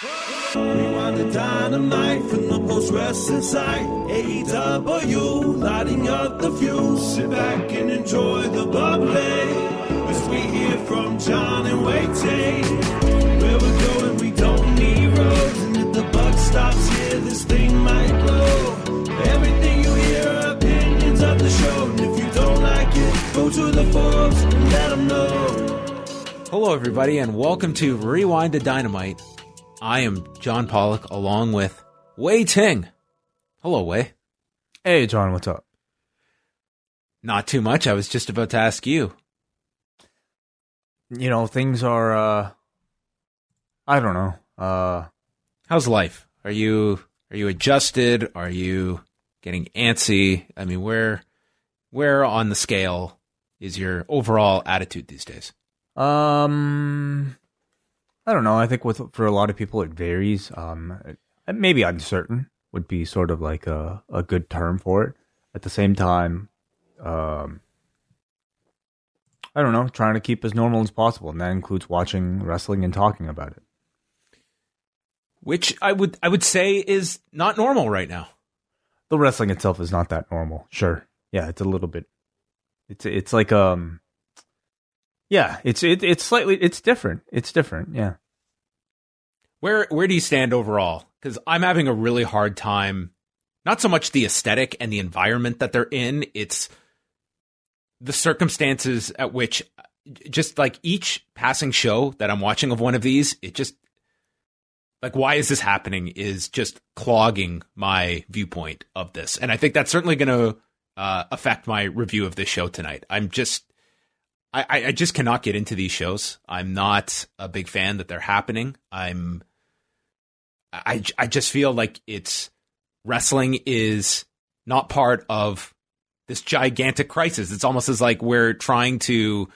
Rewind the dynamite from the post wrestling site. AEW lighting up the fuse. Sit back and enjoy the bubbly. As we hear from John and Wai Ting. Where we're going, we don't need roads. And if the buck stops here, this thing might blow. Everything you hear are opinions of the show. And if you don't like it, go to the forums and let them know. Hello, everybody, and welcome to Rewind the Dynamite. I am John Pollock along with Wai Ting. Hello, Wai. Hey, John, what's up? Not too much. I was just about to ask you. You know, things are, uh, I don't know. Uh, How's life? Are you are you adjusted? Are you getting antsy? I mean, where where on the scale is your overall attitude these days? um, I don't know. I think with, for a lot of people, it varies. Um, maybe uncertain would be sort of like a, a good term for it. At the same time, um, I don't know, trying to keep as normal as possible. And that includes watching wrestling and talking about it. Which I would I would say is not normal right now. the wrestling itself is not that normal. Sure. Yeah, it's a little bit it's it's like um yeah, it's it, it's slightly it's different. It's different. Yeah. Where where do you stand overall? Because I'm having a really hard time. Not so much the aesthetic and the environment that they're in. It's the circumstances at which, just like each passing show that I'm watching of one of these, it just like why is this happening is just clogging my viewpoint of this, and I think that's certainly going to uh, affect my review of this show tonight. I'm just I, I just cannot get into these shows. I'm not a big fan that they're happening. I'm I I just feel like it's wrestling is not part of this gigantic crisis. It's almost as like we're trying to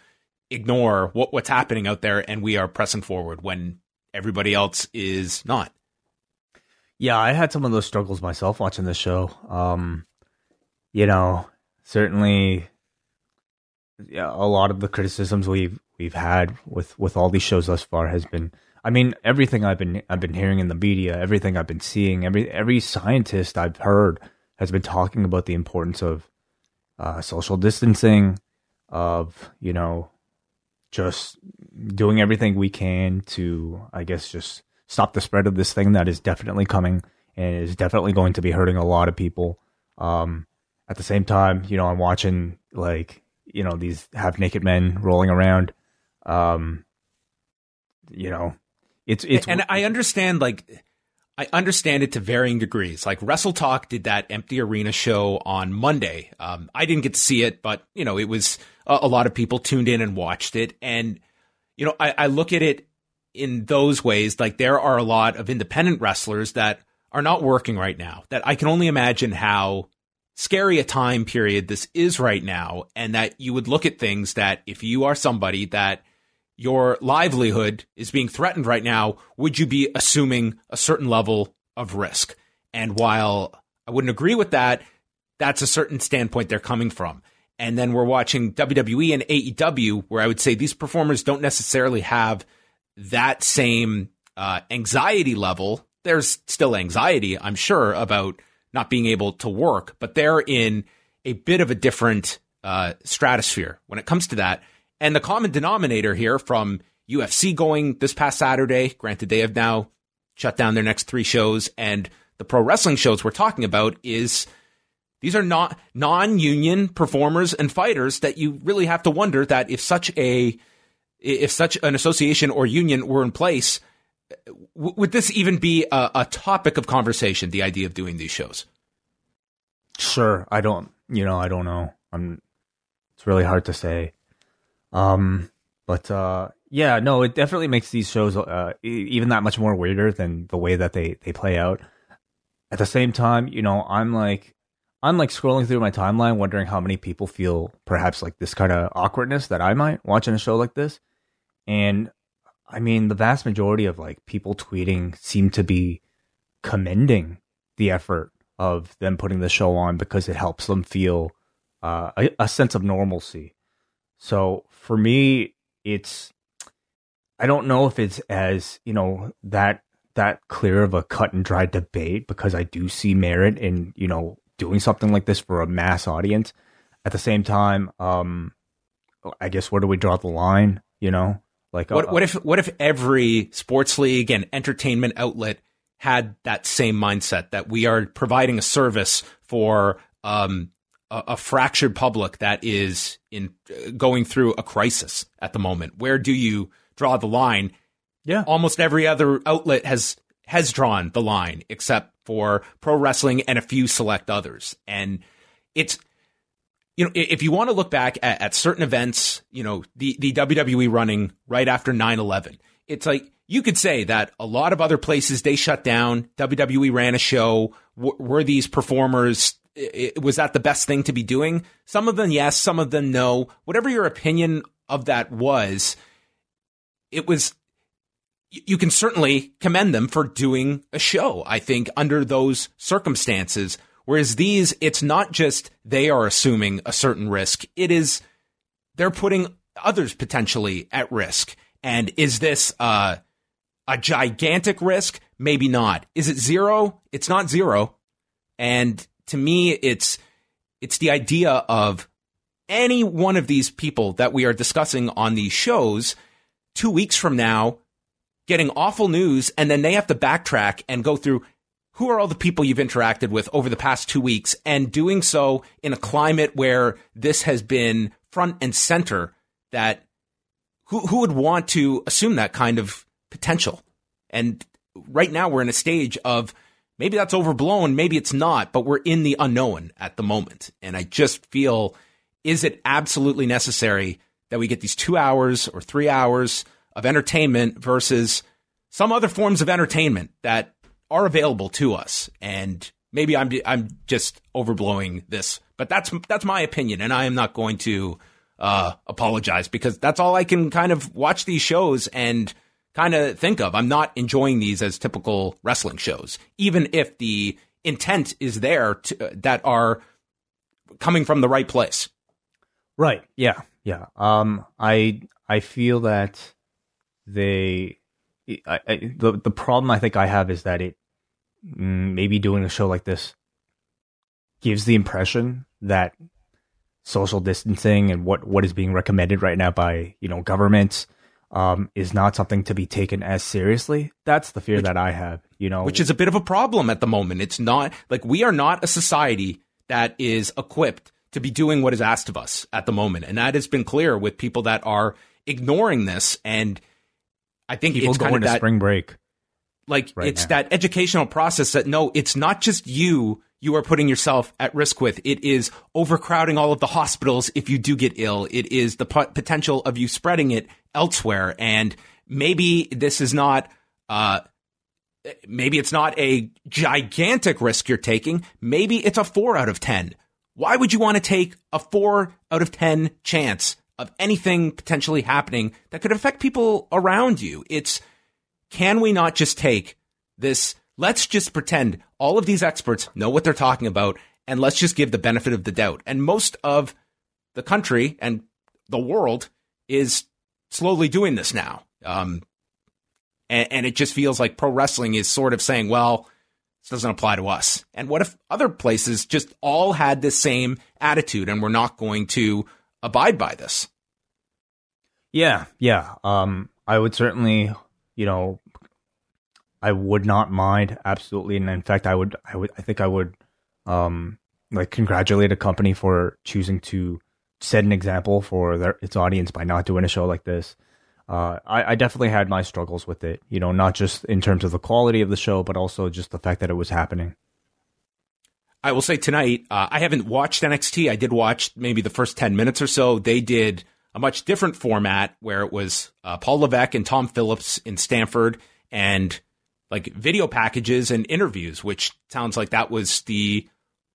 ignore what what's happening out there and we are pressing forward when everybody else is not. Yeah, I had some of those struggles myself watching the show. Um you know, certainly yeah, a lot of the criticisms we've we've had with with all these shows thus far has been I mean, everything I've been I've been hearing in the media, everything I've been seeing, every every scientist I've heard has been talking about the importance of uh, social distancing, of you know, just doing everything we can to, I guess, just stop the spread of this thing that is definitely coming and is definitely going to be hurting a lot of people. Um, at the same time, you know, I'm watching like you know these half naked men rolling around. Um, you know, it's it's and I understand like I understand it to varying degrees. Like Wrestle Talk did that empty arena show on Monday. Um, I didn't get to see it, but you know it was a, a lot of people tuned in and watched it. And you know I, I look at it in those ways. Like there are a lot of independent wrestlers that are not working right now. That I can only imagine how scary a time period this is right now, and that you would look at things that if you are somebody that your livelihood is being threatened right now, would you be assuming a certain level of risk? And while I wouldn't agree with that, that's a certain standpoint they're coming from. And then we're watching WWE and AEW, where I would say these performers don't necessarily have that same uh, anxiety level. There's still anxiety, I'm sure, about not being able to work, but they're in a bit of a different uh, stratosphere when it comes to that. And the common denominator here from UFC going this past Saturday, granted they have now shut down their next three shows, and the pro wrestling shows we're talking about is these are not non-union performers and fighters that you really have to wonder that if such a if such an association or union were in place, w- would this even be a, a topic of conversation? The idea of doing these shows. Sure, I don't. You know, I don't know. I'm. It's really hard to say. Um, but uh, yeah, no, it definitely makes these shows uh, even that much more weirder than the way that they they play out. At the same time, you know, I'm like, I'm like scrolling through my timeline, wondering how many people feel perhaps like this kind of awkwardness that I might watching a show like this. And I mean, the vast majority of like people tweeting seem to be commending the effort of them putting the show on because it helps them feel uh, a, a sense of normalcy. So for me, it's I don't know if it's as you know that that clear of a cut and dry debate because I do see merit in you know doing something like this for a mass audience. At the same time, um, I guess where do we draw the line? You know, like what, uh, what if what if every sports league and entertainment outlet had that same mindset that we are providing a service for um, a, a, fractured public that is in uh, going through a crisis at the moment? Where do you draw the line? Yeah, almost every other outlet has has drawn the line except for pro wrestling and a few select others, and it's you know, if you want to look back at, at, certain events, you know, the, the WWE running right after 9 11, it's like you could say that a lot of other places they shut down. WWE ran a show. W- were these performers, it, was that the best thing to be doing? Some of them, yes. Some of them, no. Whatever your opinion of that was, it was, you can certainly commend them for doing a show. I think under those circumstances Whereas these, it's not just they are assuming a certain risk. It is they're putting others potentially at risk. And is this uh, a gigantic risk? Maybe not. Is it zero? It's not zero. And to me, it's it's the idea of any one of these people that we are discussing on these shows two weeks from now getting awful news and then they have to backtrack and go through who are all the people you've interacted with over the past two weeks and doing so in a climate where this has been front and center that who, who would want to assume that kind of potential? And right now we're in a stage of maybe that's overblown, maybe it's not, but we're in the unknown at the moment. And I just feel, is it absolutely necessary that we get these two hours or three hours of entertainment versus some other forms of entertainment that are available to us. And maybe I'm I'm just overblowing this, but that's that's my opinion, and I am not going to uh, apologize because that's all I can kind of watch these shows and kind of think of. I'm not enjoying these as typical wrestling shows, even if the intent is there to, that are coming from the right place. Right. Yeah. Yeah. Um. I I feel that they. I, I, the the problem I think I have is that it Mm, maybe doing a show like this gives the impression that social distancing and what, what is being recommended right now by you know governments um, is not something to be taken as seriously. That's the fear which, that I have. You know, which is a bit of a problem at the moment. It's not like we are not a society that is equipped to be doing what is asked of us at the moment, and that has been clear with people that are ignoring this. And I think people it's going kind of to that, spring break. Like right it's now. that educational process that no, it's not just you you are putting yourself at risk with. It is overcrowding all of the hospitals if you do get ill. It is the potential of you spreading it elsewhere. And maybe this is not, uh, maybe it's not a gigantic risk you're taking. Maybe it's a four out of 10. Why would you want to take a four out of 10 chance of anything potentially happening that could affect people around you? It's, can we not just take this? Let's just pretend all of these experts know what they're talking about and let's just give the benefit of the doubt. And most of the country and the world is slowly doing this now. Um, and, and it just feels like pro wrestling is sort of saying, well, this doesn't apply to us. And what if other places just all had the same attitude and we're not going to abide by this? Yeah, yeah. Um, I would certainly, you know, I would not mind absolutely, and in fact, I would, I would, I think I would, um, like congratulate a company for choosing to set an example for their its audience by not doing a show like this. Uh, I, I definitely had my struggles with it, you know, not just in terms of the quality of the show, but also just the fact that it was happening. I will say tonight, uh, I haven't watched NXT. I did watch maybe the first 10 minutes or so. They did a much different format where it was uh, Paul Levesque and Tom Phillips in Stamford, and like video packages and interviews, which sounds like that was the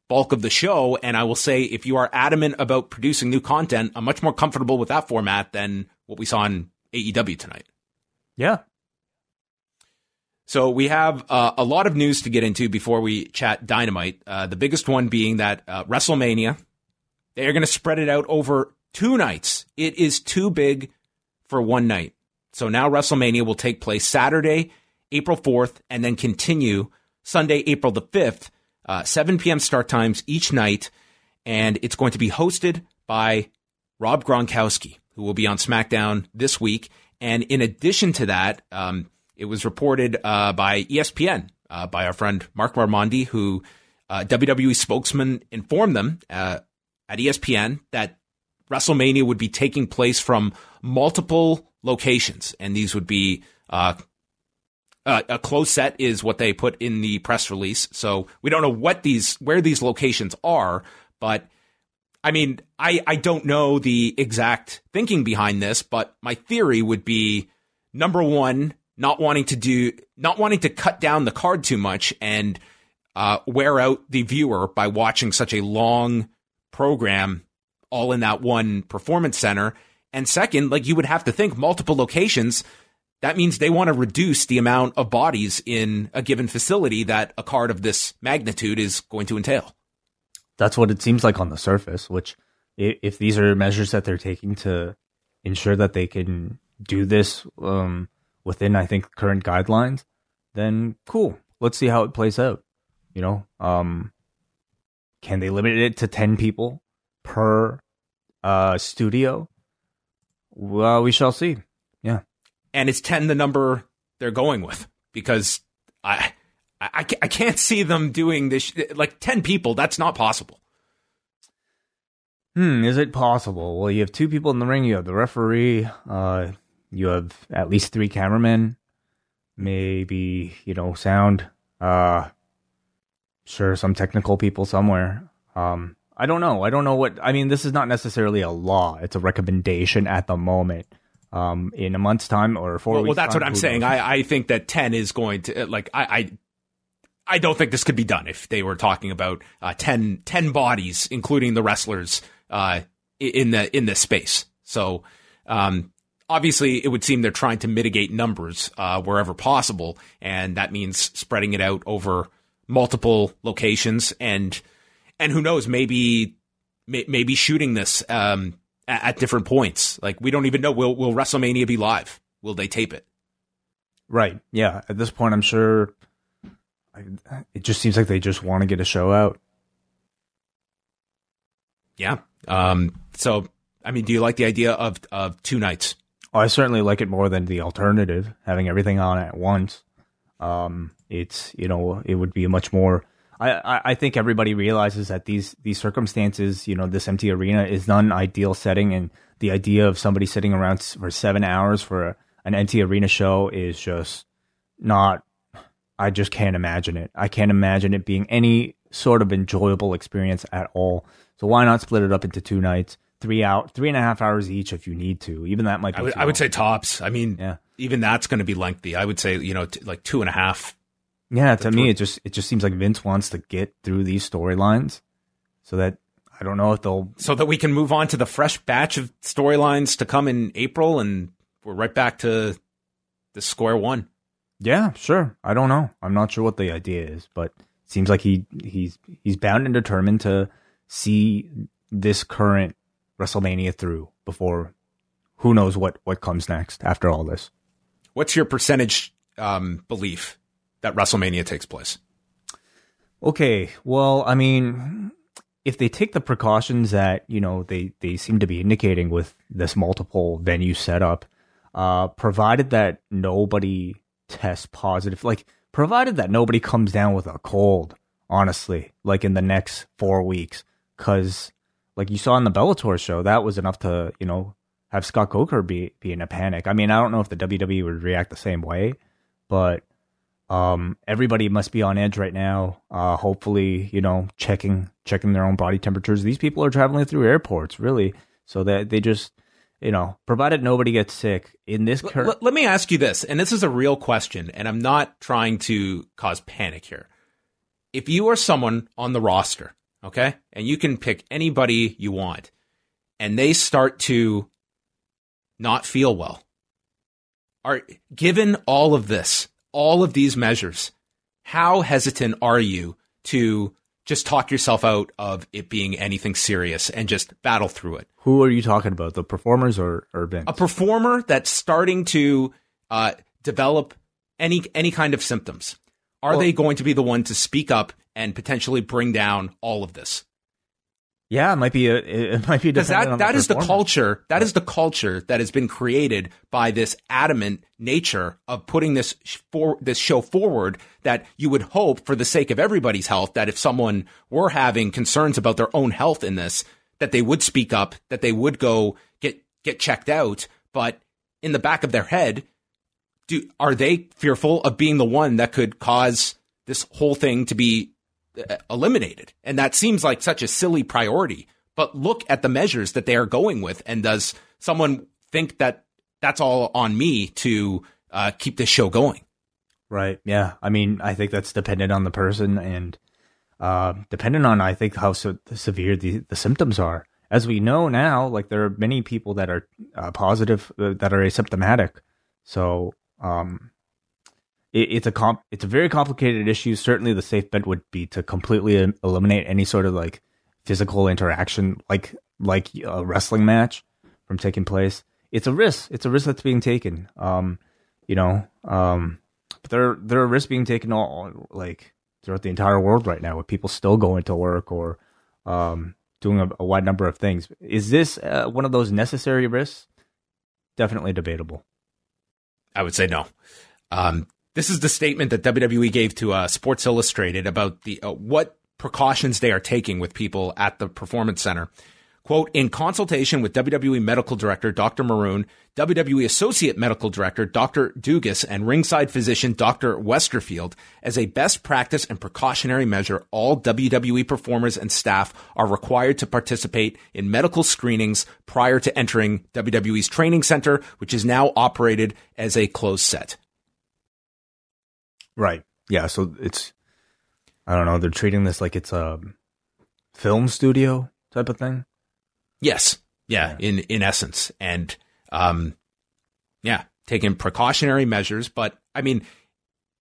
bulk of the show. And I will say, if you are adamant about producing new content, I'm much more comfortable with that format than what we saw in AEW tonight. Yeah. So we have uh, a lot of news to get into before we chat Dynamite. Uh, the biggest one being that uh, WrestleMania, they are going to spread it out over two nights. It is too big for one night. So now WrestleMania will take place Saturday April 4th, and then continue Sunday, April the 5th, uh, 7 p.m. start times each night. And it's going to be hosted by Rob Gronkowski, who will be on SmackDown this week. And in addition to that, um, it was reported uh, by ESPN, uh, by our friend Marc Raimondi, who uh, WWE spokesman informed them uh, at ESPN that WrestleMania would be taking place from multiple locations, and these would be uh, uh, a close set is what they put in the press release. So we don't know what these where these locations are, but I mean, I I don't know the exact thinking behind this, but my theory would be number one, not wanting to do not wanting to cut down the card too much and uh, wear out the viewer by watching such a long program all in that one performance center. And second, like you would have to think multiple locations. That means they want to reduce the amount of bodies in a given facility that a card of this magnitude is going to entail. That's what it seems like on the surface, which if these are measures that they're taking to ensure that they can do this um, within, I think, current guidelines, then cool. Let's see how it plays out. You know, um, can they limit it to 10 people per uh, studio? Well, we shall see. And is 10 the number they're going with? Because I, I, I can't see them doing this. Like 10 people, that's not possible. Hmm, is it possible? Well, you have two people in the ring. You have the referee. Uh, you have at least three cameramen. Maybe, you know, sound. Uh, sure, some technical people somewhere. Um, I don't know. I don't know what. I mean, this is not necessarily a law. It's a recommendation at the moment. Um, in a month's time or four well, weeks. Well, that's time, what I'm saying. I, I think that ten is going to like. I, I I don't think this could be done if they were talking about uh, 10, 10 bodies, including the wrestlers, uh, in the in this space. So um, obviously, it would seem they're trying to mitigate numbers uh, wherever possible, and that means spreading it out over multiple locations and and who knows, maybe maybe shooting this um, at, at, different points. Like we don't even know. Will Will WrestleMania be live? Will they tape it? Right. Yeah. At this point, I'm sure. it just seems like they just want to get a show out. Yeah. Um. So, I mean, do you like the idea of of two nights? Oh, I certainly like it more than the alternative, having everything on at once. Um, it's you know, it would be a much more I, I think everybody realizes that these these circumstances, you know, this empty arena is not an ideal setting, and the idea of somebody sitting around for seven hours for a, an empty arena show is just not. I just can't imagine it. I can't imagine it being any sort of enjoyable experience at all. So why not split it up into two nights, three out, three and a half hours each if you need to. Even that might be. I would, I would say tops. I mean, yeah. even that's going to be lengthy. I would say you know t- like two and a half yeah, to me, it just it just seems like Vince wants to get through these storylines, so that I don't know if they'll so that we can move on to the fresh batch of storylines to come in April, and we're right back to the square one. Yeah, sure. I don't know. I'm not sure what the idea is, but it seems like he he's he's bound and determined to see this current WrestleMania through before who knows what what comes next after all this. What's your percentage um, belief that WrestleMania takes place? Okay, well, I mean, if they take the precautions that you know they they seem to be indicating with this multiple venue setup, uh, provided that nobody tests positive, like provided that nobody comes down with a cold, honestly, like in the next four weeks, because like you saw in the Bellator show, that was enough to you know have Scott Coker be be in a panic. I mean, I don't know if the WWE would react the same way, but um, everybody must be on edge right now. Uh, hopefully, you know, checking checking their own body temperatures. These people are traveling through airports, really, so that they just, you know, provided nobody gets sick in this current. Let, let me ask you this, and this is a real question, and I'm not trying to cause panic here. If you are someone on the roster, okay, and you can pick anybody you want, and they start to not feel well, are given all of this all of these measures, how hesitant are you to just talk yourself out of it being anything serious and just battle through it? Who are you talking about? The performers or, or? A performer that's starting to uh, develop any any kind of symptoms, are Well- they going to be the one to speak up and potentially bring down all of this? Yeah, it might be a it might be Because that that is the culture that is the culture that has been created by this adamant nature of putting this for this show forward that you would hope for the sake of everybody's health that if someone were having concerns about their own health in this that they would speak up that they would go get get checked out. But in the back of their head do are they fearful of being the one that could cause this whole thing to be eliminated. And that seems like such a silly priority. But look at the measures that they are going with. And does someone think that that's all on me to uh, keep this show going? Right. Yeah. I mean, I think that's dependent on the person and uh, dependent on, I think, how se- severe the, the symptoms are. As we know now, like there are many people that are uh, positive uh, that are asymptomatic. So um, it, it's a comp- it's a very complicated issue. Certainly, the safe bet would be to completely eliminate any sort of like physical interaction, like like a wrestling match, from taking place. It's a risk. It's a risk that's being taken. Um, you know, um, there there are risks being taken all like throughout the entire world right now, with people still going to work or um, doing a, a wide number of things. Is this uh, one of those necessary risks? Definitely debatable. I would say no. Um, this is the statement that WWE gave to uh, Sports Illustrated about the uh, what precautions they are taking with people at the Performance Center. Quote, in consultation with WWE Medical Director Dr. Maroon, WWE Associate Medical Director Dr. Dugas, and ringside physician Dr. Westerfield, as a best practice and precautionary measure, all WWE performers and staff are required to participate in medical screenings prior to entering WWE's training center, which is now operated as a closed set. Right. Yeah. So it's I don't know. They're treating this like it's a film studio type of thing. Yes. Yeah, in in essence. And um yeah, taking precautionary measures, but I mean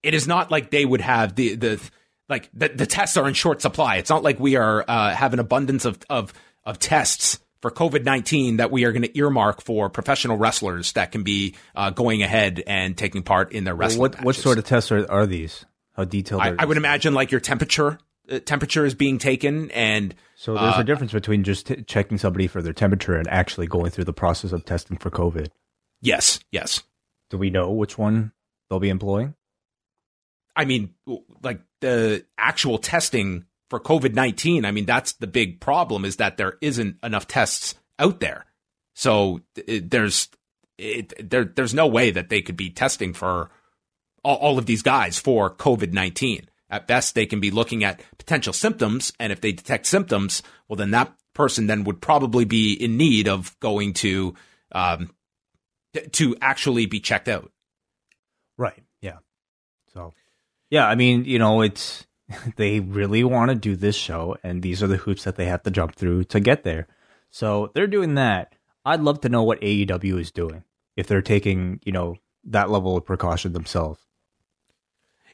it is not like they would have the the like the, the tests are in short supply. It's not like we are uh have an abundance of of of tests for COVID-19 that we are going to earmark for professional wrestlers that can be uh, going ahead and taking part in their wrestling what what matches. sort of tests are, are these? How detailed? I, are I would imagine like your temperature uh, temperature is being taken and So there's uh, a difference between just t- checking somebody for their temperature and actually going through the process of testing for COVID. yes, yes. Do we know which one they'll be employing? I mean, like the actual testing for COVID 19, I mean, that's the big problem is that there isn't enough tests out there. So it, there's, it, there, there's no way that they could be testing for all, all of these guys for COVID 19. At best, they can be looking at potential symptoms. And if they detect symptoms, well, then that person then would probably be in need of going to, um, to actually be checked out. Right. Yeah. So, yeah, I mean, you know, it's they really want to do this show, and these are the hoops that they have to jump through to get there. So they're doing that. I'd love to know what AEW is doing if they're taking, you know, that level of precaution themselves.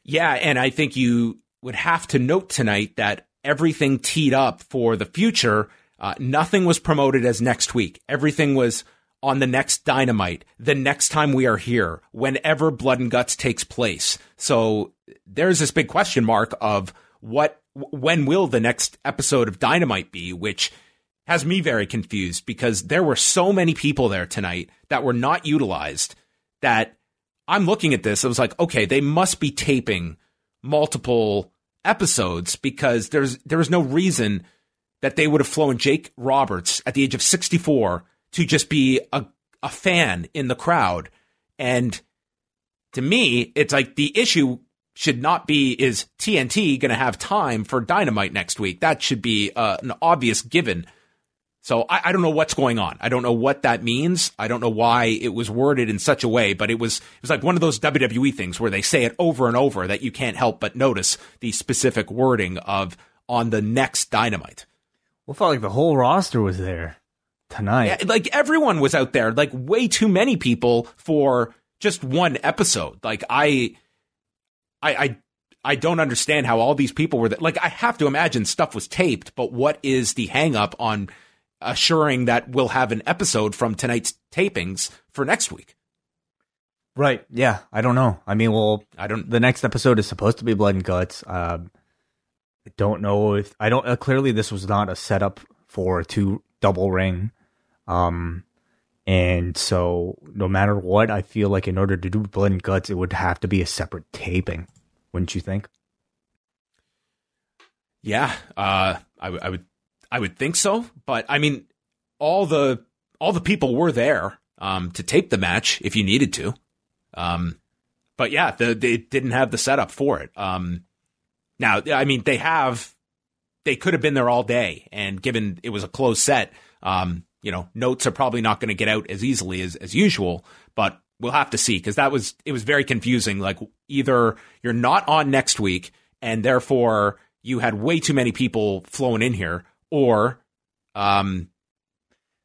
Yeah, and I think you would have to note tonight that everything teed up for the future. Uh, nothing was promoted as next week. Everything was on the next dynamite, the next time we are here, whenever Blood and Guts takes place. So there's this big question mark of what, when will the next episode of Dynamite be, which has me very confused because there were so many people there tonight that were not utilized that I'm looking at this. I was like, okay, they must be taping multiple episodes because there's there was no reason that they would have flown Jake Roberts at the age of 64 to just be a, a fan in the crowd. And to me, it's like the issue should not be is TNT going to have time for Dynamite next week? That should be uh, an obvious given. So I, I don't know what's going on. I don't know what that means. I don't know why it was worded in such a way, but it was it was like one of those WWE things where they say it over and over that you can't help but notice the specific wording of on the next Dynamite. Well, felt like the whole roster was there tonight. Yeah, like everyone was out there, like way too many people for just one episode. Like I, I, I, I don't understand how all these people were. That, like I have to imagine stuff was taped, but what is the hang up on assuring that we'll have an episode from tonight's tapings for next week? Right. Yeah. I don't know. I mean, well, I don't. the next episode is supposed to be blood and guts. Um, I don't know if I don't. Uh, clearly, this was not a setup for two double ring. Um, and so no matter what, I feel like in order to do blood and guts, it would have to be a separate taping. Wouldn't you think? Yeah, uh, I, w- I would, I would think so. But I mean, all the all the people were there um, to tape the match if you needed to. Um, but yeah, the, they didn't have the setup for it. Um, now, I mean, they have, they could have been there all day, and given it was a closed set, um, you know, notes are probably not going to get out as easily as as usual. But we'll have to see because that was it was very confusing. Like either you're not on next week, and therefore you had way too many people flowing in here, or um,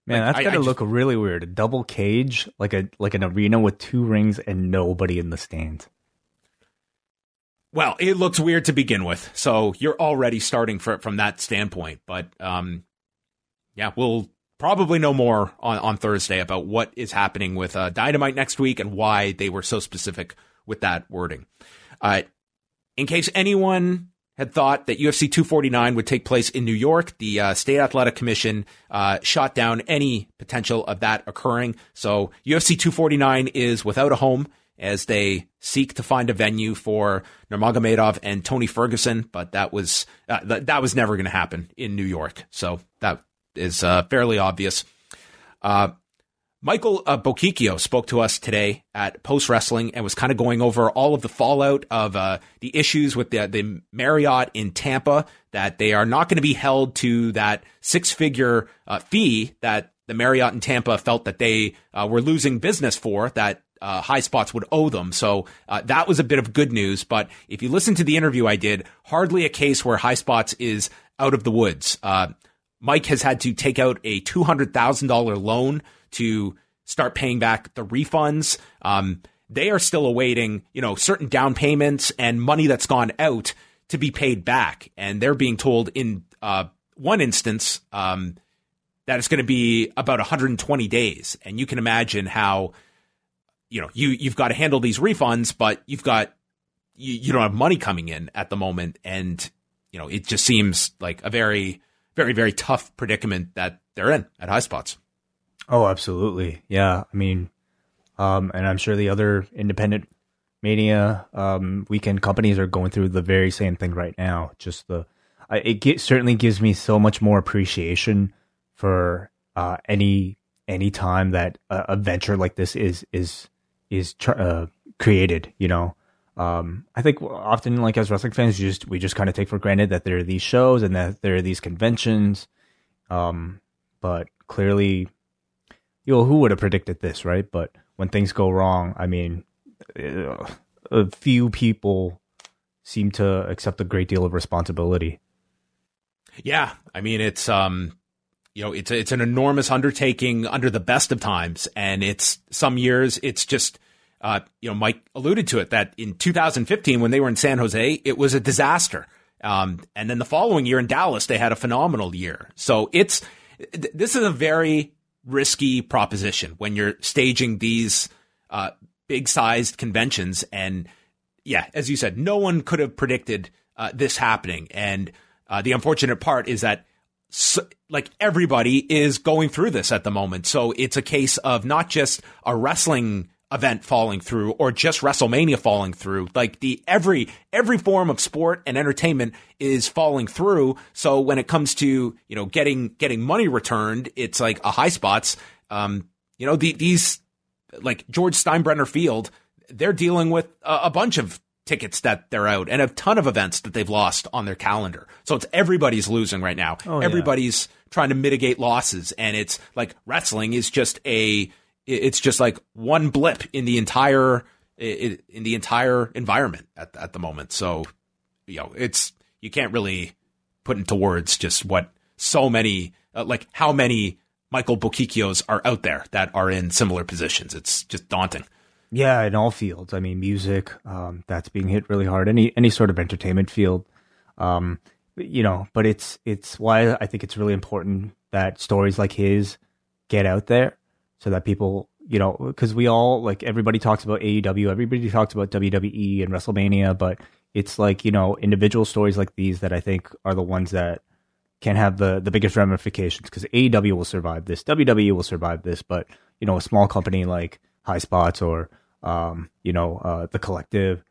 Man, Like, that's gotta I just- look really weird. A double cage, like a like an arena with two rings and nobody in the stands. Well, it looks weird to begin with, so you're already starting for, from that standpoint. But um, yeah, we'll probably know more on, on Thursday about what is happening with uh, Dynamite next week and why they were so specific with that wording. Uh, in case anyone had thought that UFC 249 would take place in New York, the uh, State Athletic Commission uh, shot down any potential of that occurring. So UFC 249 is without a home as they seek to find a venue for Nurmagomedov and Tony Ferguson, but that was uh, th- that was never going to happen in New York. So that is uh, fairly obvious. Uh, Michael uh, spoke to us today at Post Wrestling and was kind of going over all of the fallout of uh, the issues with the, the Marriott in Tampa, that they are not going to be held to that six figure uh, fee that the Marriott in Tampa felt that they uh, were losing business for, that uh, High Spots would owe them. So uh, that was a bit of good news. But if you listen to the interview I did, hardly a case where High Spots is out of the woods. Mike has had to take out a $200,000 loan to start paying back the refunds. Um, they are still awaiting, you know, certain down payments and money that's gone out to be paid back. And they're being told in uh, one instance um, that it's going to be about 120 days. And you can imagine how, you know, you, you've got to handle these refunds, but you've got, you, you don't have money coming in at the moment. And, you know, it just seems like a very, very, very tough predicament that they're in at high spots. Oh, absolutely. Yeah. I mean, um, and I'm sure the other independent mania um, weekend companies are going through the very same thing right now. Just the, I, it ge- certainly gives me so much more appreciation for uh, any any time that a, a venture like this is is is tr- uh, created. You know, um, I think often, like as wrestling fans, just we just kind of take for granted that there are these shows and that there are these conventions. Um, but clearly, you know, who would have predicted this, right? But when things go wrong, I mean, uh, a few people seem to accept a great deal of responsibility. Yeah, I mean it's um you know it's it's an enormous undertaking under the best of times, and it's some years it's just uh you know Mike alluded to it that in 2015 when they were in San Jose it was a disaster, um and then the following year in Dallas they had a phenomenal year. So it's th- this is a very risky proposition when you're staging these uh big sized conventions and yeah, as you said, no one could have predicted uh, this happening. And uh, the unfortunate part is that, so, like, everybody is going through this at the moment. So it's a case of not just a wrestling event falling through or just WrestleMania falling through. Like the every every form of sport and entertainment is falling through. So when it comes to you know getting getting money returned, it's like a high spots. Um, you know the, these like George Steinbrenner Field, they're dealing with a, a bunch of tickets that they're out and a ton of events that they've lost on their calendar. So it's everybody's losing right now. Oh, yeah. Everybody's trying to mitigate losses and it's like wrestling is just a it's just like one blip in the entire in the entire environment at at the moment. So, you know, it's you can't really put into words just what so many uh, like how many Michael Bochicchios are out there that are in similar positions. It's just daunting. Yeah, in all fields. I mean, music, um, that's being hit really hard. Any any sort of entertainment field, um, you know. But it's it's why I think it's really important that stories like his get out there, so that people you know, because we all like everybody talks about AEW, everybody talks about WWE and WrestleMania, but it's like you know individual stories like these that I think are the ones that can have the the biggest ramifications because AEW will survive this, WWE will survive this, but you know a small company like High Spots or um, you know uh, the Collective,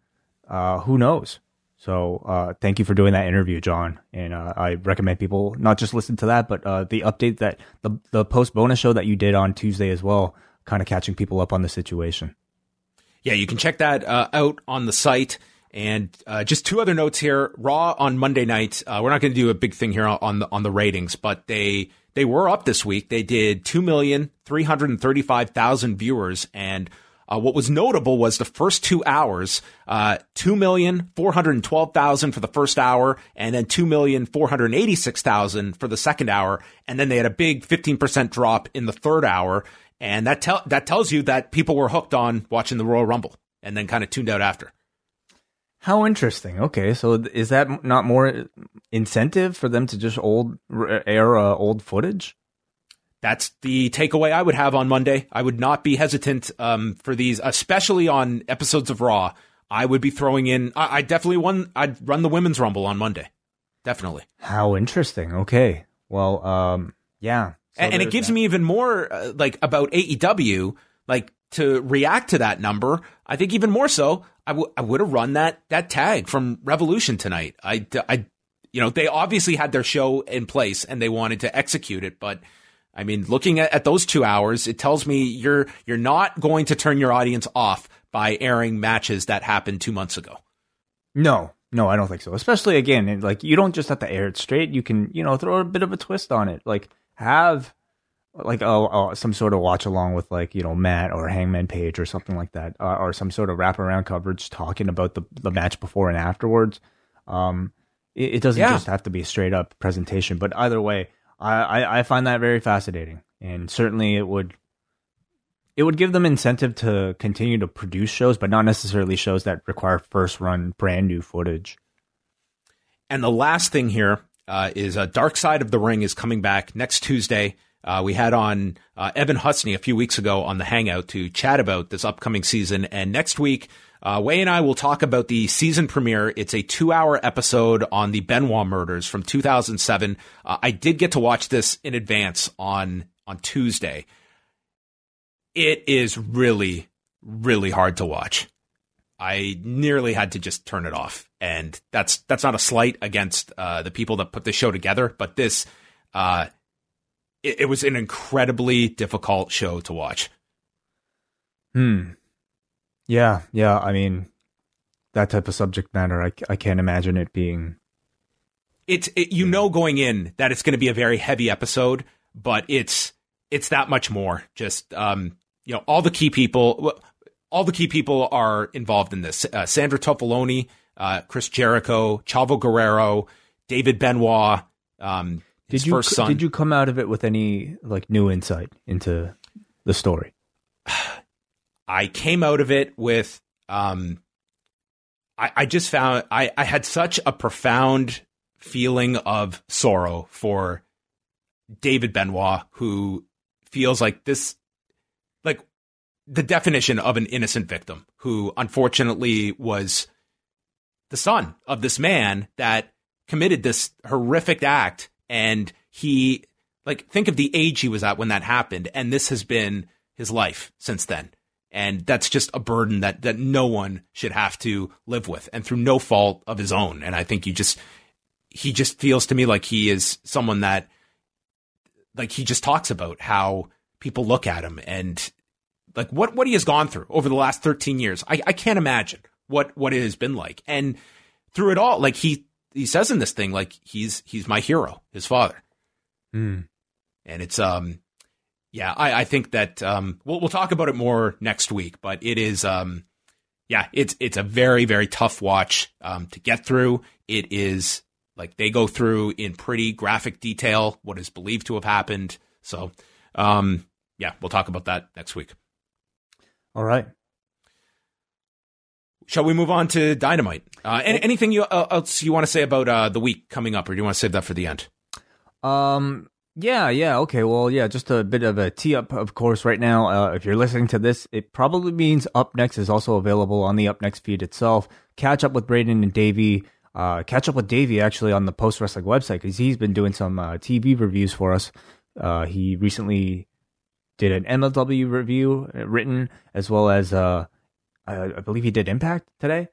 uh, who knows? So uh, thank you for doing that interview, John. And uh, I recommend people not just listen to that, but uh, the update that the the post bonus show that you did on Tuesday as well, kind of catching people up on the situation. Yeah, you can check that uh, out on the site. And uh, just two other notes here: Raw on Monday night. Uh, we're not going to do a big thing here on the on the ratings, but they they were up this week. They did two million three hundred thirty five thousand viewers, and uh, what was notable was the first two hours, uh, 2,412,000 for the first hour and then 2,486,000 for the second hour. And then they had a big 15% drop in the third hour. And that, tell that tells you that people were hooked on watching the Royal Rumble and then kind of tuned out after. How interesting. Okay, so is that not more incentive for them to just old air uh, old footage? That's the takeaway I would have on Monday. I would not be hesitant um, for these, especially on episodes of Raw. I would be throwing in. I, I definitely won. I'd run the women's rumble on Monday. Definitely. How interesting. Okay. Well, um, yeah. So and, and, it gives that. me even more uh, like about AEW, like to react to that number. I think even more so. I, w- I would have run that that tag from Revolution tonight. I, I, you know, they obviously had their show in place and they wanted to execute it, but I mean, looking at, at those two hours, it tells me you're you're not going to turn your audience off by airing matches that happened two months ago. No, no, I don't think so. Especially again, like you don't just have to air it straight. You can, you know, throw a bit of a twist on it. Like have like oh, oh some sort of watch along with like you know Matt or Hangman Page or something like that, uh, or some sort of wraparound coverage talking about the the match before and afterwards. Um, it, it doesn't yeah. just have to be a straight up presentation, but either way, I, I find that very fascinating, and certainly it would it would give them incentive to continue to produce shows, but not necessarily shows that require first run brand new footage. And the last thing here uh, is uh, Dark Side of the Ring is coming back next Tuesday. Uh, we had on uh, Evan Husney a few weeks ago on the Hangout to chat about this upcoming season, and next week uh, Wai and I will talk about the season premiere. It's a two hour episode on the Benoit murders from 2007. Uh, I did get to watch this in advance on, on Tuesday. It is really, really hard to watch. I nearly had to just turn it off. And that's, that's not a slight against, uh, the people that put the show together, but this, uh, it, it was an incredibly difficult show to watch. Hmm. Yeah, yeah. I mean, that type of subject matter, I, I can't imagine it being. It's it, you know going in that it's going to be a very heavy episode, but it's it's that much more. Just um, you know, all the key people, all the key people are involved in this. Uh, Sandra Toffoli, uh, Chris Jericho, Chavo Guerrero, David Benoit. Um, did you did you come out of it with any like new insight into the story? I came out of it with, um, I, I just found I, I had such a profound feeling of sorrow for David Benoit, who feels like this, like the definition of an innocent victim who unfortunately was the son of this man that committed this horrific act. And he, like, think of the age he was at when that happened. And this has been his life since then. And that's just a burden that, that no one should have to live with and through no fault of his own. And I think you just, he just feels to me like he is someone that, like he just talks about how people look at him and like what, what he has gone through over the last 13 years. I, I can't imagine what, what it has been like. And through it all, like he, he says in this thing, like he's, he's my hero, his father. Mm. And it's, um, yeah, I, I think that um, we'll we'll talk about it more next week, but it is um, yeah, it's it's a very very tough watch um, to get through. It is like they go through in pretty graphic detail what is believed to have happened. So um, yeah, we'll talk about that next week. All right. Shall we move on to Dynamite? Uh, any, anything you, uh, else you want to say about uh, the week coming up, or do you want to save that for the end? Um, Yeah, yeah, okay. Well, yeah, just a bit of a tee up, of course, right now. Uh, if you're listening to this, it probably means Up Next is also available on the Up Next feed itself. Catch up with Braden and Davey. Uh, catch up with Davey actually on the Post Wrestling website because he's been doing some uh, TV reviews for us. Uh, he recently did an MLW review uh, written as well as uh, I, I believe he did Impact today.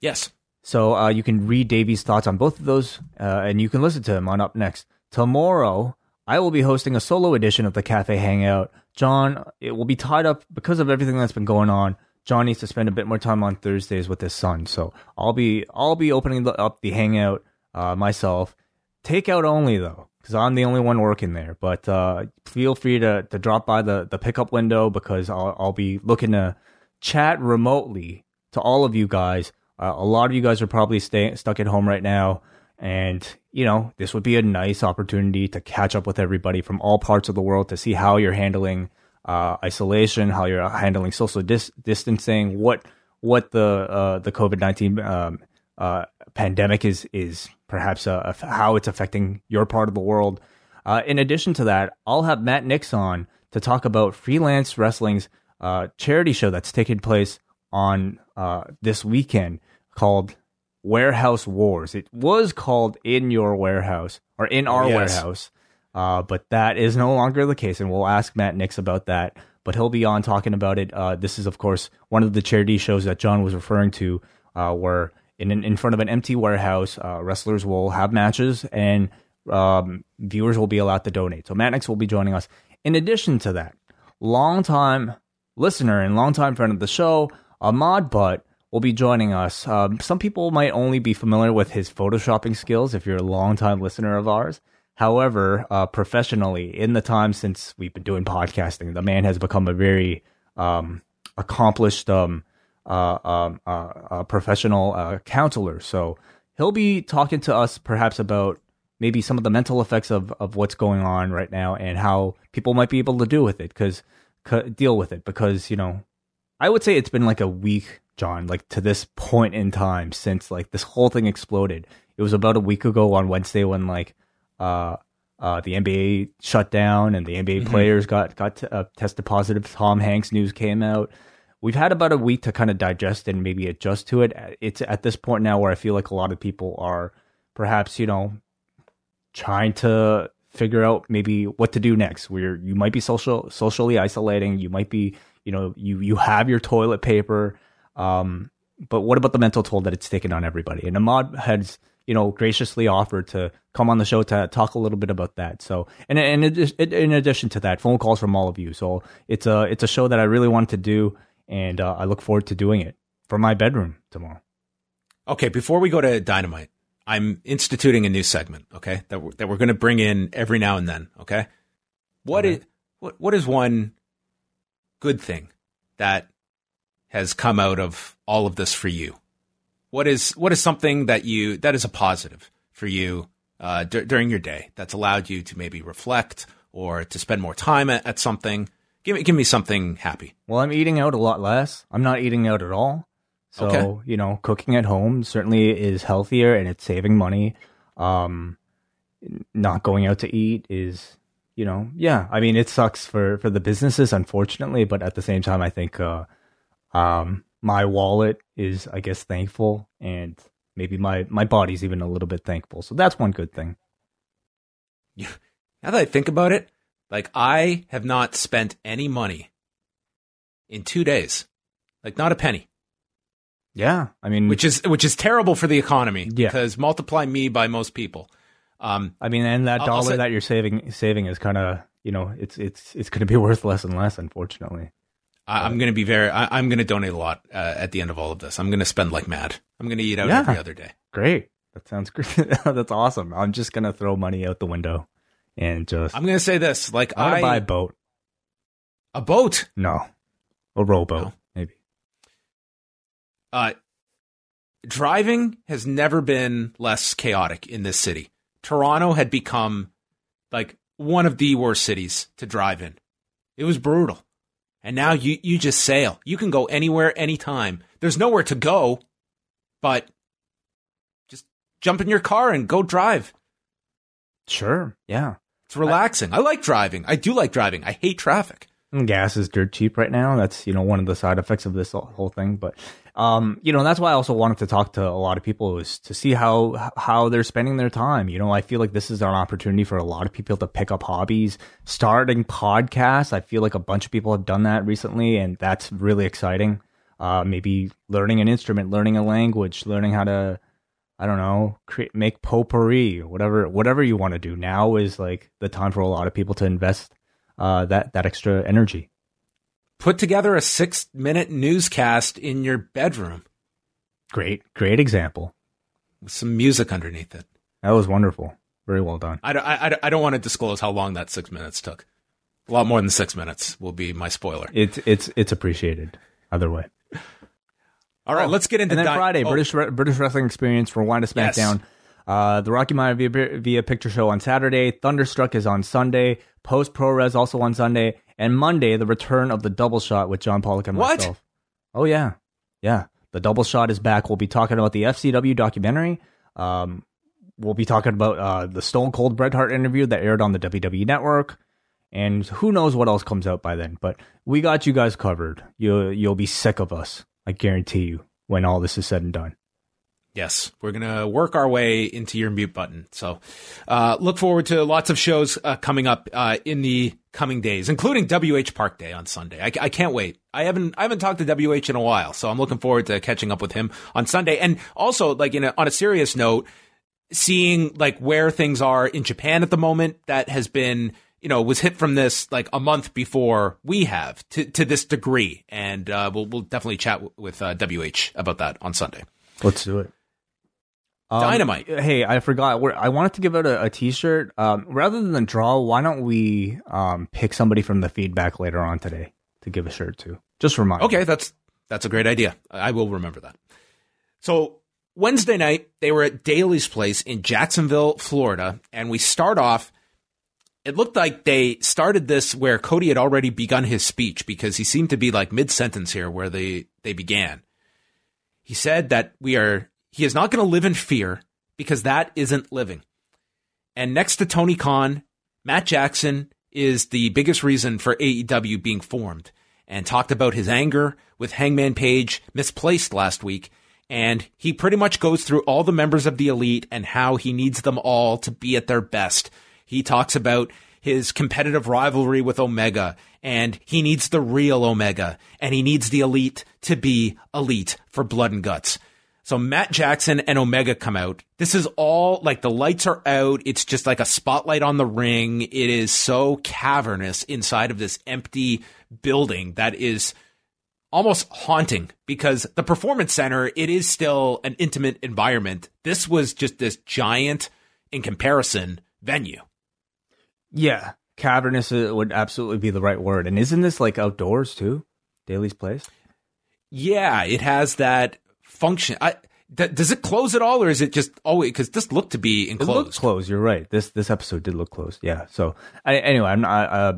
Yes. So uh, you can read Davey's thoughts on both of those, uh, and you can listen to him on Up Next. Tomorrow, I will be hosting a solo edition of the Cafe Hangout. John, it will be tied up because of everything that's been going on. John needs to spend a bit more time on Thursdays with his son, so I'll be I'll be opening up the Hangout uh, myself. Takeout only though, because I'm the only one working there. But uh, feel free to to drop by the the pickup window because I'll I'll be looking to chat remotely to all of you guys. Uh, a lot of you guys are probably staying stuck at home right now, and you know this would be a nice opportunity to catch up with everybody from all parts of the world to see how you're handling uh, isolation, how you're handling social dis- distancing, what what the uh, the COVID nineteen um, uh, pandemic is is perhaps uh, how it's affecting your part of the world. Uh, in addition to that, I'll have Matt Knicks on to talk about freelance wrestling's uh, charity show that's taking place on this weekend called Warehouse Wars. It was called In Your Warehouse or In Our yes. Warehouse, uh, but that is no longer the case, and we'll ask Matt Knicks about that. But he'll be on talking about it. Uh, this is, of course, one of the charity shows that John was referring to, uh, where in in front of an empty warehouse, uh, wrestlers will have matches and um, viewers will be allowed to donate. So Matt Knicks will be joining us. In addition to that, longtime listener and longtime friend of the show, Ahmad Butt will be joining us. Um, some people might only be familiar with his photoshopping skills if you're a longtime listener of ours. However, uh, professionally, in the time since we've been doing podcasting, the man has become a very um, accomplished um, uh, um, uh, uh professional uh, counselor. So he'll be talking to us perhaps about maybe some of the mental effects of, of what's going on right now and how people might be able to deal with it because deal with it because you know I would say it's been like a week, John, like to this point in time since like this whole thing exploded. It was about a week ago on Wednesday when like uh uh the NBA shut down and the NBA mm-hmm. players got got to, uh, tested positive. Tom Hanks news came out. We've had about a week to kind of digest and maybe adjust to it. It's at this point now where I feel like a lot of people are perhaps you know trying to figure out maybe what to do next. Where you might be social socially isolating, you might be you know you you have your toilet paper, um, but what about the mental toll that it's taken on everybody? And Ahmad has you know graciously offered to come on the show to talk a little bit about that. So and and in addition to that, phone calls from all of you. So it's a it's a show that I really wanted to do, and uh, I look forward to doing it from my bedroom tomorrow. Okay, before we go to Dynamite, I'm instituting a new segment, okay? That we're, that we're going to bring in every now and then, okay? What okay. is what what is one good thing that has come out of all of this for you? What is what is something that you that is a positive for you uh, d- during your day that's allowed you to maybe reflect or to spend more time at, at something? Give me give me something happy. Well, I'm eating out a lot less. I'm not eating out at all. So, okay. you know, cooking at home certainly is healthier and it's saving money. Um, not going out to eat is, you know, yeah. I mean, it sucks for, for the businesses, unfortunately, but at the same time, I think, uh, um, my wallet is, I guess, thankful and maybe my, my body's even a little bit thankful. So that's one good thing. Yeah. Now that I think about it, like I have not spent any money in two days, like not a penny. Yeah, I mean, which is which is terrible for the economy. Yeah. because multiply me by most people. Um, I mean, and that dollar say, that you're saving saving is kind of you know it's it's it's going to be worth less and less, unfortunately. I, am going to be very. I, am going to donate a lot uh, at the end of all of this. I'm going to spend like mad. I'm going to eat out yeah. every other day. Great. That sounds great. That's awesome. I'm just going to throw money out the window and just. I'm going to say this. Like I buy a boat. A boat? No, a rowboat. No. Uh, driving has never been less chaotic in this city. Toronto had become like one of the worst cities to drive in. It was brutal. And now you, you just sail. You can go anywhere, anytime. There's nowhere to go, but just jump in your car and go drive. Sure. Yeah. It's relaxing. I, I like driving. I do like driving. I hate traffic. Gas is dirt cheap right now. That's you know one of the side effects of this whole thing. But um, you know that's why I also wanted to talk to a lot of people is to see how how they're spending their time. You know, I feel like this is an opportunity for a lot of people to pick up hobbies, starting podcasts. I feel like a bunch of people have done that recently, and that's really exciting. Uh, maybe learning an instrument, learning a language, learning how to I don't know, create, make potpourri, whatever, whatever you want to do. Now is like the time for a lot of people to invest uh, that that extra energy. Put together a six minute newscast in your bedroom. Great, great example. With some music underneath it. That was wonderful. Very well done. I, I, I don't want to disclose how long that six minutes took. A lot more than six minutes will be my spoiler. It's it's it's appreciated. Either way. All right, oh, let's get into and then di- Friday. Oh. British British Wrestling Experience. Rewind to SmackDown. Yes. Uh, the Rocky Mountain via, via Picture Show on Saturday. Thunderstruck is on Sunday. Post Pro Res also on Sunday. And Monday, the return of the double shot with John Pollock and what? myself. Oh, yeah. Yeah. The double shot is back. We'll be talking about the FCW documentary. Um, we'll be talking about uh, the Stone Cold Bret Hart interview that aired on the WWE Network. And who knows what else comes out by then. But we got you guys covered. You, you'll be sick of us. I guarantee you when all this is said and done. Yes, we're going to work our way into your mute button. So uh, look forward to lots of shows uh, coming up uh, in the coming days, including WH Park Day on Sunday. I, I, can't wait. I haven't I haven't talked to WH in a while, so I'm looking forward to catching up with him on Sunday. And also, like a, on a serious note, seeing like where things are in Japan at the moment. That has been you know was hit from this like a month before we have to to this degree, and uh, we'll we'll definitely chat w- with WH uh, about that on Sunday. Let's do it. Um, Dynamite. Hey, I forgot. I wanted to give out a a T-shirt. Um, rather than draw, why don't we um, pick somebody from the feedback later on today to give a shirt to? Just remind. Okay, me. that's that's a great idea. I will remember that. So Wednesday night, they were at Daily's place in Jacksonville, Florida, and we start off. It looked like they started this where Cody had already begun his speech because he seemed to be like mid sentence here where they, they began. He said that we are he is not going to live in fear because that isn't living. And next to Tony Khan, Matt Jackson is the biggest reason for AEW being formed and talked about his anger with Hangman Page misplaced last week. And he pretty much goes through all the members of the elite and how he needs them all to be at their best. He talks about his competitive rivalry with Omega and he needs the real Omega and he needs the elite to be elite for blood and guts. So Matt Jackson and Omega come out. This is all like the lights are out. It's just like a spotlight on the ring. It is so cavernous inside of this empty building that is almost haunting because the performance center, it is still an intimate environment. This was just this giant in comparison venue. Yeah. Cavernous uh, would absolutely be the right word. And isn't this like outdoors too? Daily's place? Yeah, it has that function. I, th- does it close at all, or is it just always because this looked to be enclosed? It looked closed. You're right. This this episode did look closed. Yeah. So I, anyway, I'm not. Uh,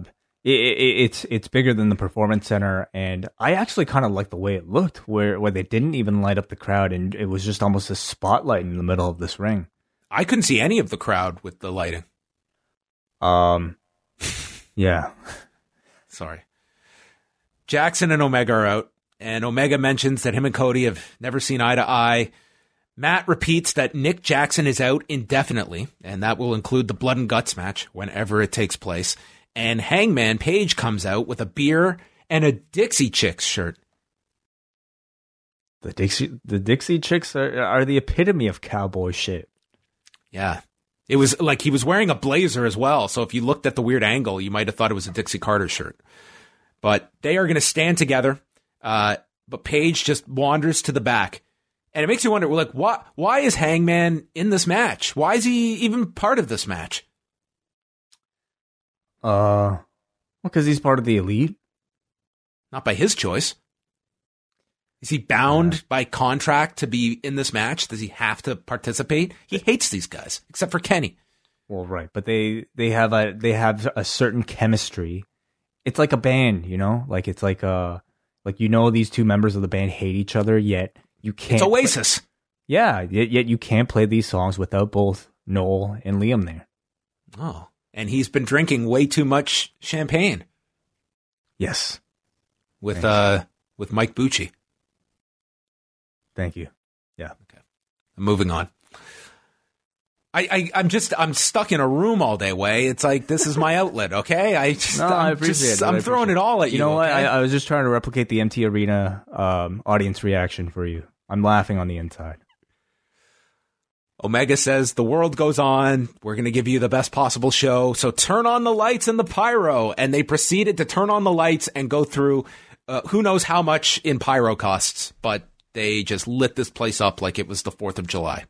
it, it, it's it's bigger than the performance center, and I actually kind of like the way it looked, where where they didn't even light up the crowd, and it was just almost a spotlight in the middle of this ring. I couldn't see any of the crowd with the lighting. Um, yeah. Sorry. Jackson and Omega are out and Omega mentions that him and Cody have never seen eye to eye. Matt repeats that Nick Jackson is out indefinitely, and that will include the blood and guts match whenever it takes place. And Hangman Page comes out with a beer and a Dixie Chicks shirt. The Dixie the Dixie Chicks are, are the epitome of cowboy shit. Yeah. It was like he was wearing a blazer as well, so if you looked at the weird angle, you might have thought it was a Dixie Carter shirt. But they are going to stand together uh, but Page just wanders to the back. And it makes you wonder, like, why, why is Hangman in this match? Why is he even part of this match? Uh, well, because he's part of the elite. Not by his choice. Is he bound yeah. by contract to be in this match? Does he have to participate? He hates these guys, except for Kenny. Well, right, but they they have a they have a certain chemistry. It's like a band, you know, like it's like a like you know, these two members of the band hate each other, yet you can't. It's Oasis. Play, yeah, yet, yet you can't play these songs without both Noel and Liam there. Oh, and he's been drinking way too much champagne Yes. with Thanks. uh with Mike Bucci. Thank you. Yeah. Okay. Moving on. I, I I'm just I'm stuck in a room all day. Way it's like this is my outlet. Okay, I just No, I I'm appreciate just, it. I I'm throwing appreciate it all at you. You know what? okay? I, I was just trying to replicate the MT Arena um, audience reaction for you. I'm laughing on the inside. Omega says the world goes on. We're going to give you the best possible show. So turn on the lights and the pyro. And they proceeded to turn on the lights and go through uh, who knows how much in pyro costs, but they just lit this place up like it was the 4th of July.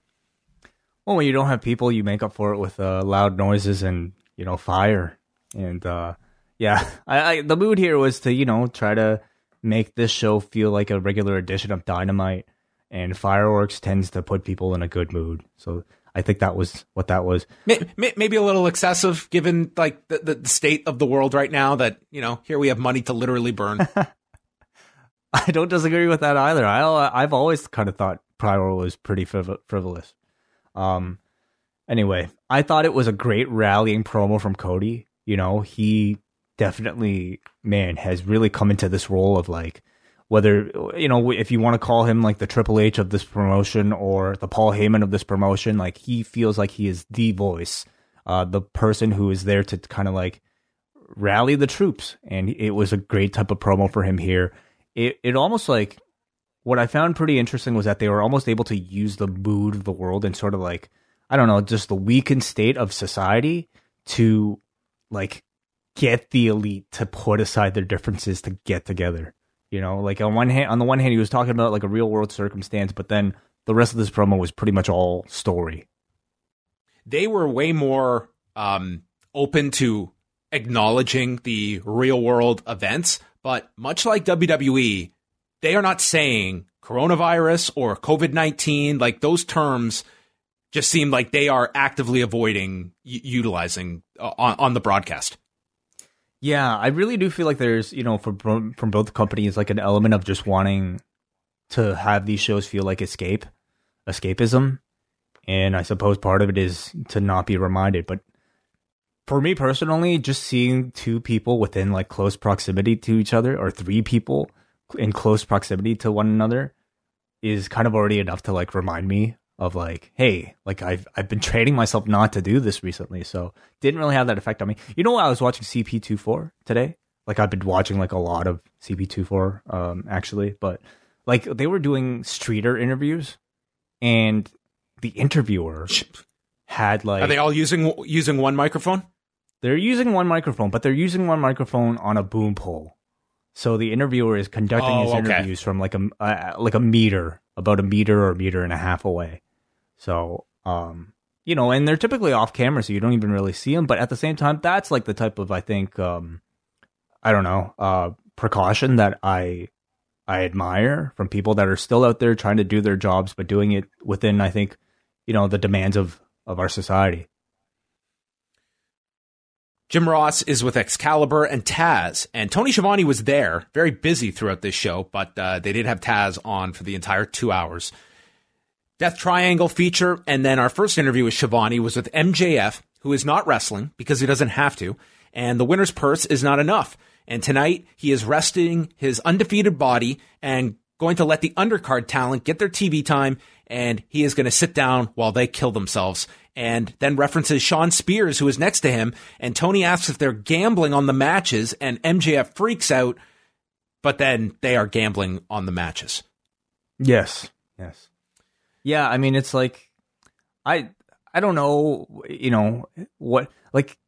Well, when you don't have people, you make up for it with uh, loud noises and you know fire. And uh, yeah, I, I, the mood here was to you know try to make this show feel like a regular edition of Dynamite. And fireworks tends to put people in a good mood, so I think that was what that was. May- may- Maybe a little excessive given like the, the, state of the world right now that, you know, here we have money to literally burn. I don't disagree with that either. I I've always kind of thought Pyro was pretty friv- frivolous. Um, anyway, I thought it was a great rallying promo from Cody. You know, he definitely, man, has really come into this role of like whether you know if you want to call him like the Triple H of this promotion or the Paul Heyman of this promotion, like he feels like he is the voice, uh, the person who is there to kind of like rally the troops, and it was a great type of promo for him here. It it almost like what I found pretty interesting was that they were almost able to use the mood of the world and sort of like I don't know, just the weakened state of society to like get the elite to put aside their differences to get together. You know, like on one hand, on the one hand, he was talking about like a real world circumstance, but then the rest of this promo was pretty much all story. they were way more um, open to acknowledging the real world events. But much like WWE, they are not saying coronavirus or COVID 19. Like those terms just seem like they are actively avoiding utilizing uh, on, on the broadcast. Yeah, I really do feel like there's, you know, from from both companies, like an element of just wanting to have these shows feel like escape, escapism, and I suppose part of it is to not be reminded. But for me personally, just seeing two people within like close proximity to each other, or three people in close proximity to one another, is kind of already enough to like remind me of like, hey, like I've I've been training myself not to do this recently, so didn't really have that effect on me. You know what? I was watching CP24 today. Like I've been watching like a lot of CP24 um actually, but like they were doing streeter interviews and the interviewer had like Are they all using using one microphone? they're using one microphone, but they're using one microphone on a boom pole. So the interviewer is conducting Oh, his okay. interviews from like a uh, like a meter, about a meter or a meter and a half away. So, um, you know, and they're typically off camera, so you don't even really see them. But at the same time, that's like the type of I think, um, I don't know, uh, precaution that I I admire from people that are still out there trying to do their jobs, but doing it within, I think, you know, the demands of of our society. Jim Ross is with Excalibur and Taz, and Tony Schiavone was there, very busy throughout this show, but uh, they did have Taz on for the entire two hours. Death Triangle feature, and then our first interview with Schiavone was with MJF, who is not wrestling because he doesn't have to, and the winner's purse is not enough. And tonight he is resting his undefeated body and going to let the undercard talent get their TV time, and he is going to sit down while they kill themselves. And then references Shawn Spears, who is next to him, and Tony asks if they're gambling on the matches, and MJF freaks out, but then they are gambling on the matches. Yes. Yes. Yeah, I mean it's like I I don't know, you know, what like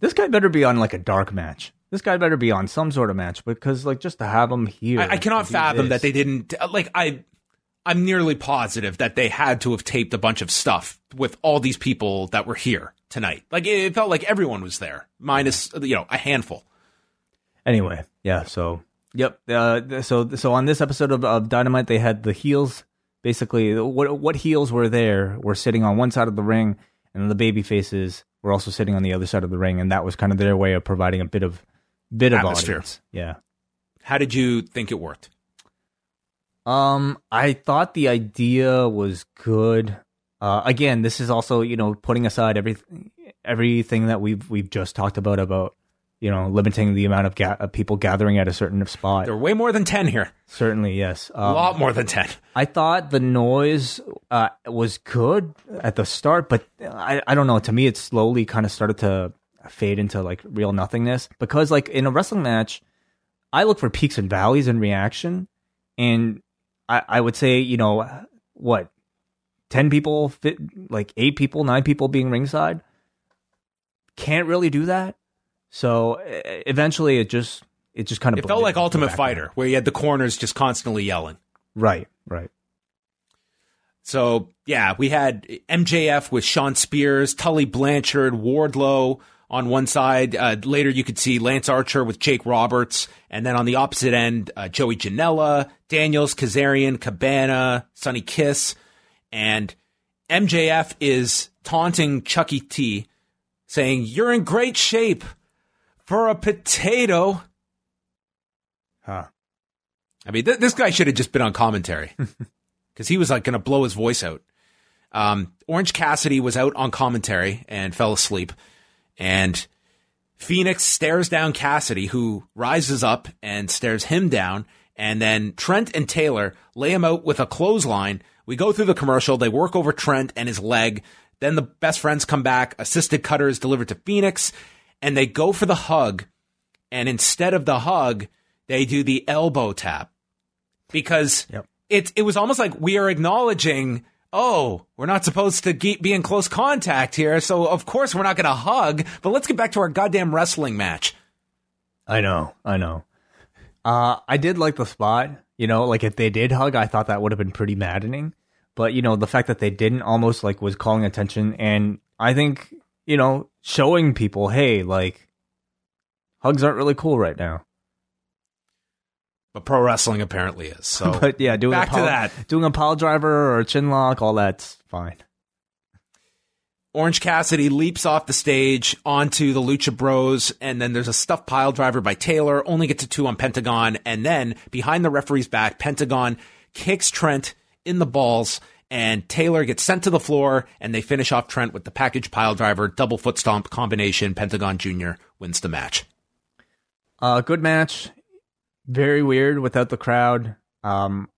this guy better be on like a dark match. This guy better be on some sort of match because like just to have him here. I, I cannot fathom this- that they didn't like I I'm nearly positive that they had to have taped a bunch of stuff with all these people that were here tonight. Like it felt like everyone was there, minus you know a handful. Anyway, yeah, so yep. Uh, so so on this episode of, of Dynamite they had the heels basically what what heels were there were sitting on one side of the ring and the baby faces were also sitting on the other side of the ring and that was kind of their way of providing a bit of bit of Atmosphere. audience. Yeah. How did you think it worked? Um, I thought the idea was good. Uh, again, this is also you know putting aside everything, everything that we've we've just talked about about you know limiting the amount of, ga- of people gathering at a certain spot. There are way more than 10 here. Certainly, yes. A Um, lot more than 10. I thought the noise uh, was good at the start, but I, I don't know. To me, it slowly kind of started to fade into like real nothingness because, like, in a wrestling match, I look for peaks and valleys in reaction. And I, I would say, you know, what, 10 people, fit, like eight people, nine people being ringside can't really do that. So eventually it just, it just kind of It felt like Ultimate Fighter, where you had the corners just constantly yelling. Right, right. So yeah, we had MJF with Shawn Spears, Tully Blanchard, Wardlow on one side. Uh, later, you could see Lance Archer with Jake Roberts, and then on the opposite end, uh, Joey Janela, Daniels, Kazarian, Cabana, Sonny Kiss, and MJF is taunting Chucky T, saying, "You're in great shape for a potato." Huh. I mean, th- this guy should have just been on commentary because he was like going to blow his voice out. Um, Orange Cassidy was out on commentary and fell asleep, and Fenix stares down Cassidy, who rises up and stares him down, and then Trent and Taylor lay him out with a clothesline. We go through the commercial. They work over Trent and his leg. Then the best friends come back. Assisted cutter is delivered to Fenix, and they go for the hug. And instead of the hug, they do the elbow tap because Yep. it it was almost like we are acknowledging, oh, we're not supposed to ge- be in close contact here, so of course we're not going to hug. But let's get back to our goddamn wrestling match. I know, I know. Uh, I did like the spot. You know, like if they did hug, I thought that would have been pretty maddening. But you know, the fact that they didn't almost like was calling attention, and I think you know, showing people, hey, like hugs aren't really cool right now. But pro wrestling apparently is. So But yeah, doing back a to that. doing a pile driver or a chin lock, all that's fine. Orange Cassidy leaps off the stage onto the Lucha Bros, and then there's a stuffed pile driver by Taylor, only gets a two on Pentagon, and then behind the referee's back, Pentagon kicks Trent in the balls, and Taylor gets sent to the floor, and they finish off Trent with the package pile driver, double foot stomp combination. Pentagon Jr. wins the match. Uh, good match. Very weird without the crowd. Um,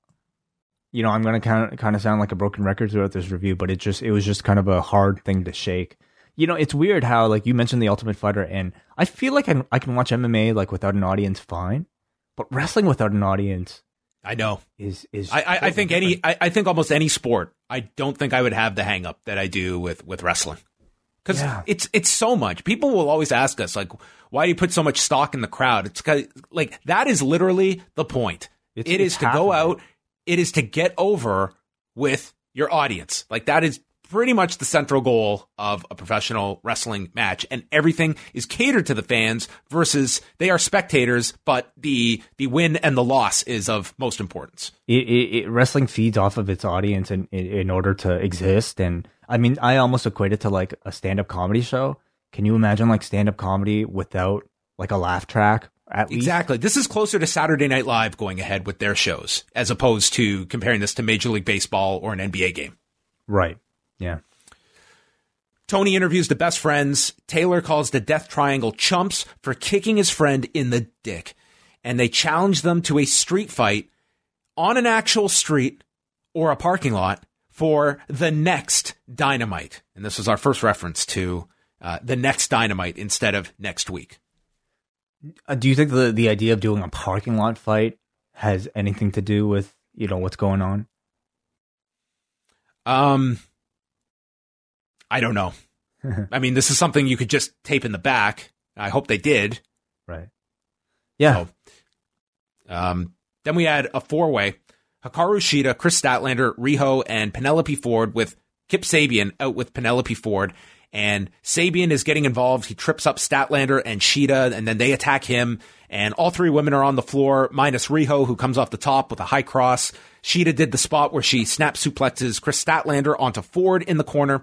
you know, I'm gonna kind of kind of sound like a broken record throughout this review, but it just it was just kind of a hard thing to shake. You know, it's weird how like you mentioned the Ultimate Fighter, and I feel like I can, I can watch MMA like without an audience fine, but wrestling without an audience I know. is is. I, I, I think different. any, I, I think almost any sport. I don't think I would have the hang up that I do with with wrestling, because Yeah. it's it's so much. People will always ask us like, why do you put so much stock in the crowd? It's 'cause- like that is literally the point. It's- it is it's to go out. It is to get over with your audience. Like that is pretty much the central goal of a professional wrestling match and everything is catered to the fans versus they are spectators but the the win and the loss is of most importance it, it, it wrestling feeds off of its audience in, in in order to exist and i mean i almost equate it to like a stand-up comedy show can you imagine like stand-up comedy without like a laugh track at least Exactly. This is closer to Saturday Night Live going ahead with their shows as opposed to comparing this to Major League Baseball or an NBA game. right yeah Tony interviews the best friends. Taylor calls the Death Triangle chumps for kicking his friend in the dick. And they challenge them to a street fight on an actual street or a parking lot for the next dynamite. And this was our first reference to uh, the next dynamite instead of next week. uh, do you think the the idea of doing a parking lot fight has anything to do with you know what's going on Um, I don't know. I mean, this is something you could just tape in the back. I hope they did. right yeah Oh. Um, then we had a four way Hikaru Shida, Kris Statlander, Riho, and Penelope Ford with Kip Sabian out with Penelope Ford. And Sabian is getting involved. He trips up Statlander and Shida, and then they attack him. And all three women are on the floor, minus Riho, who comes off the top with a high cross. Shida did the spot where she snap suplexes Kris Statlander onto Ford in the corner.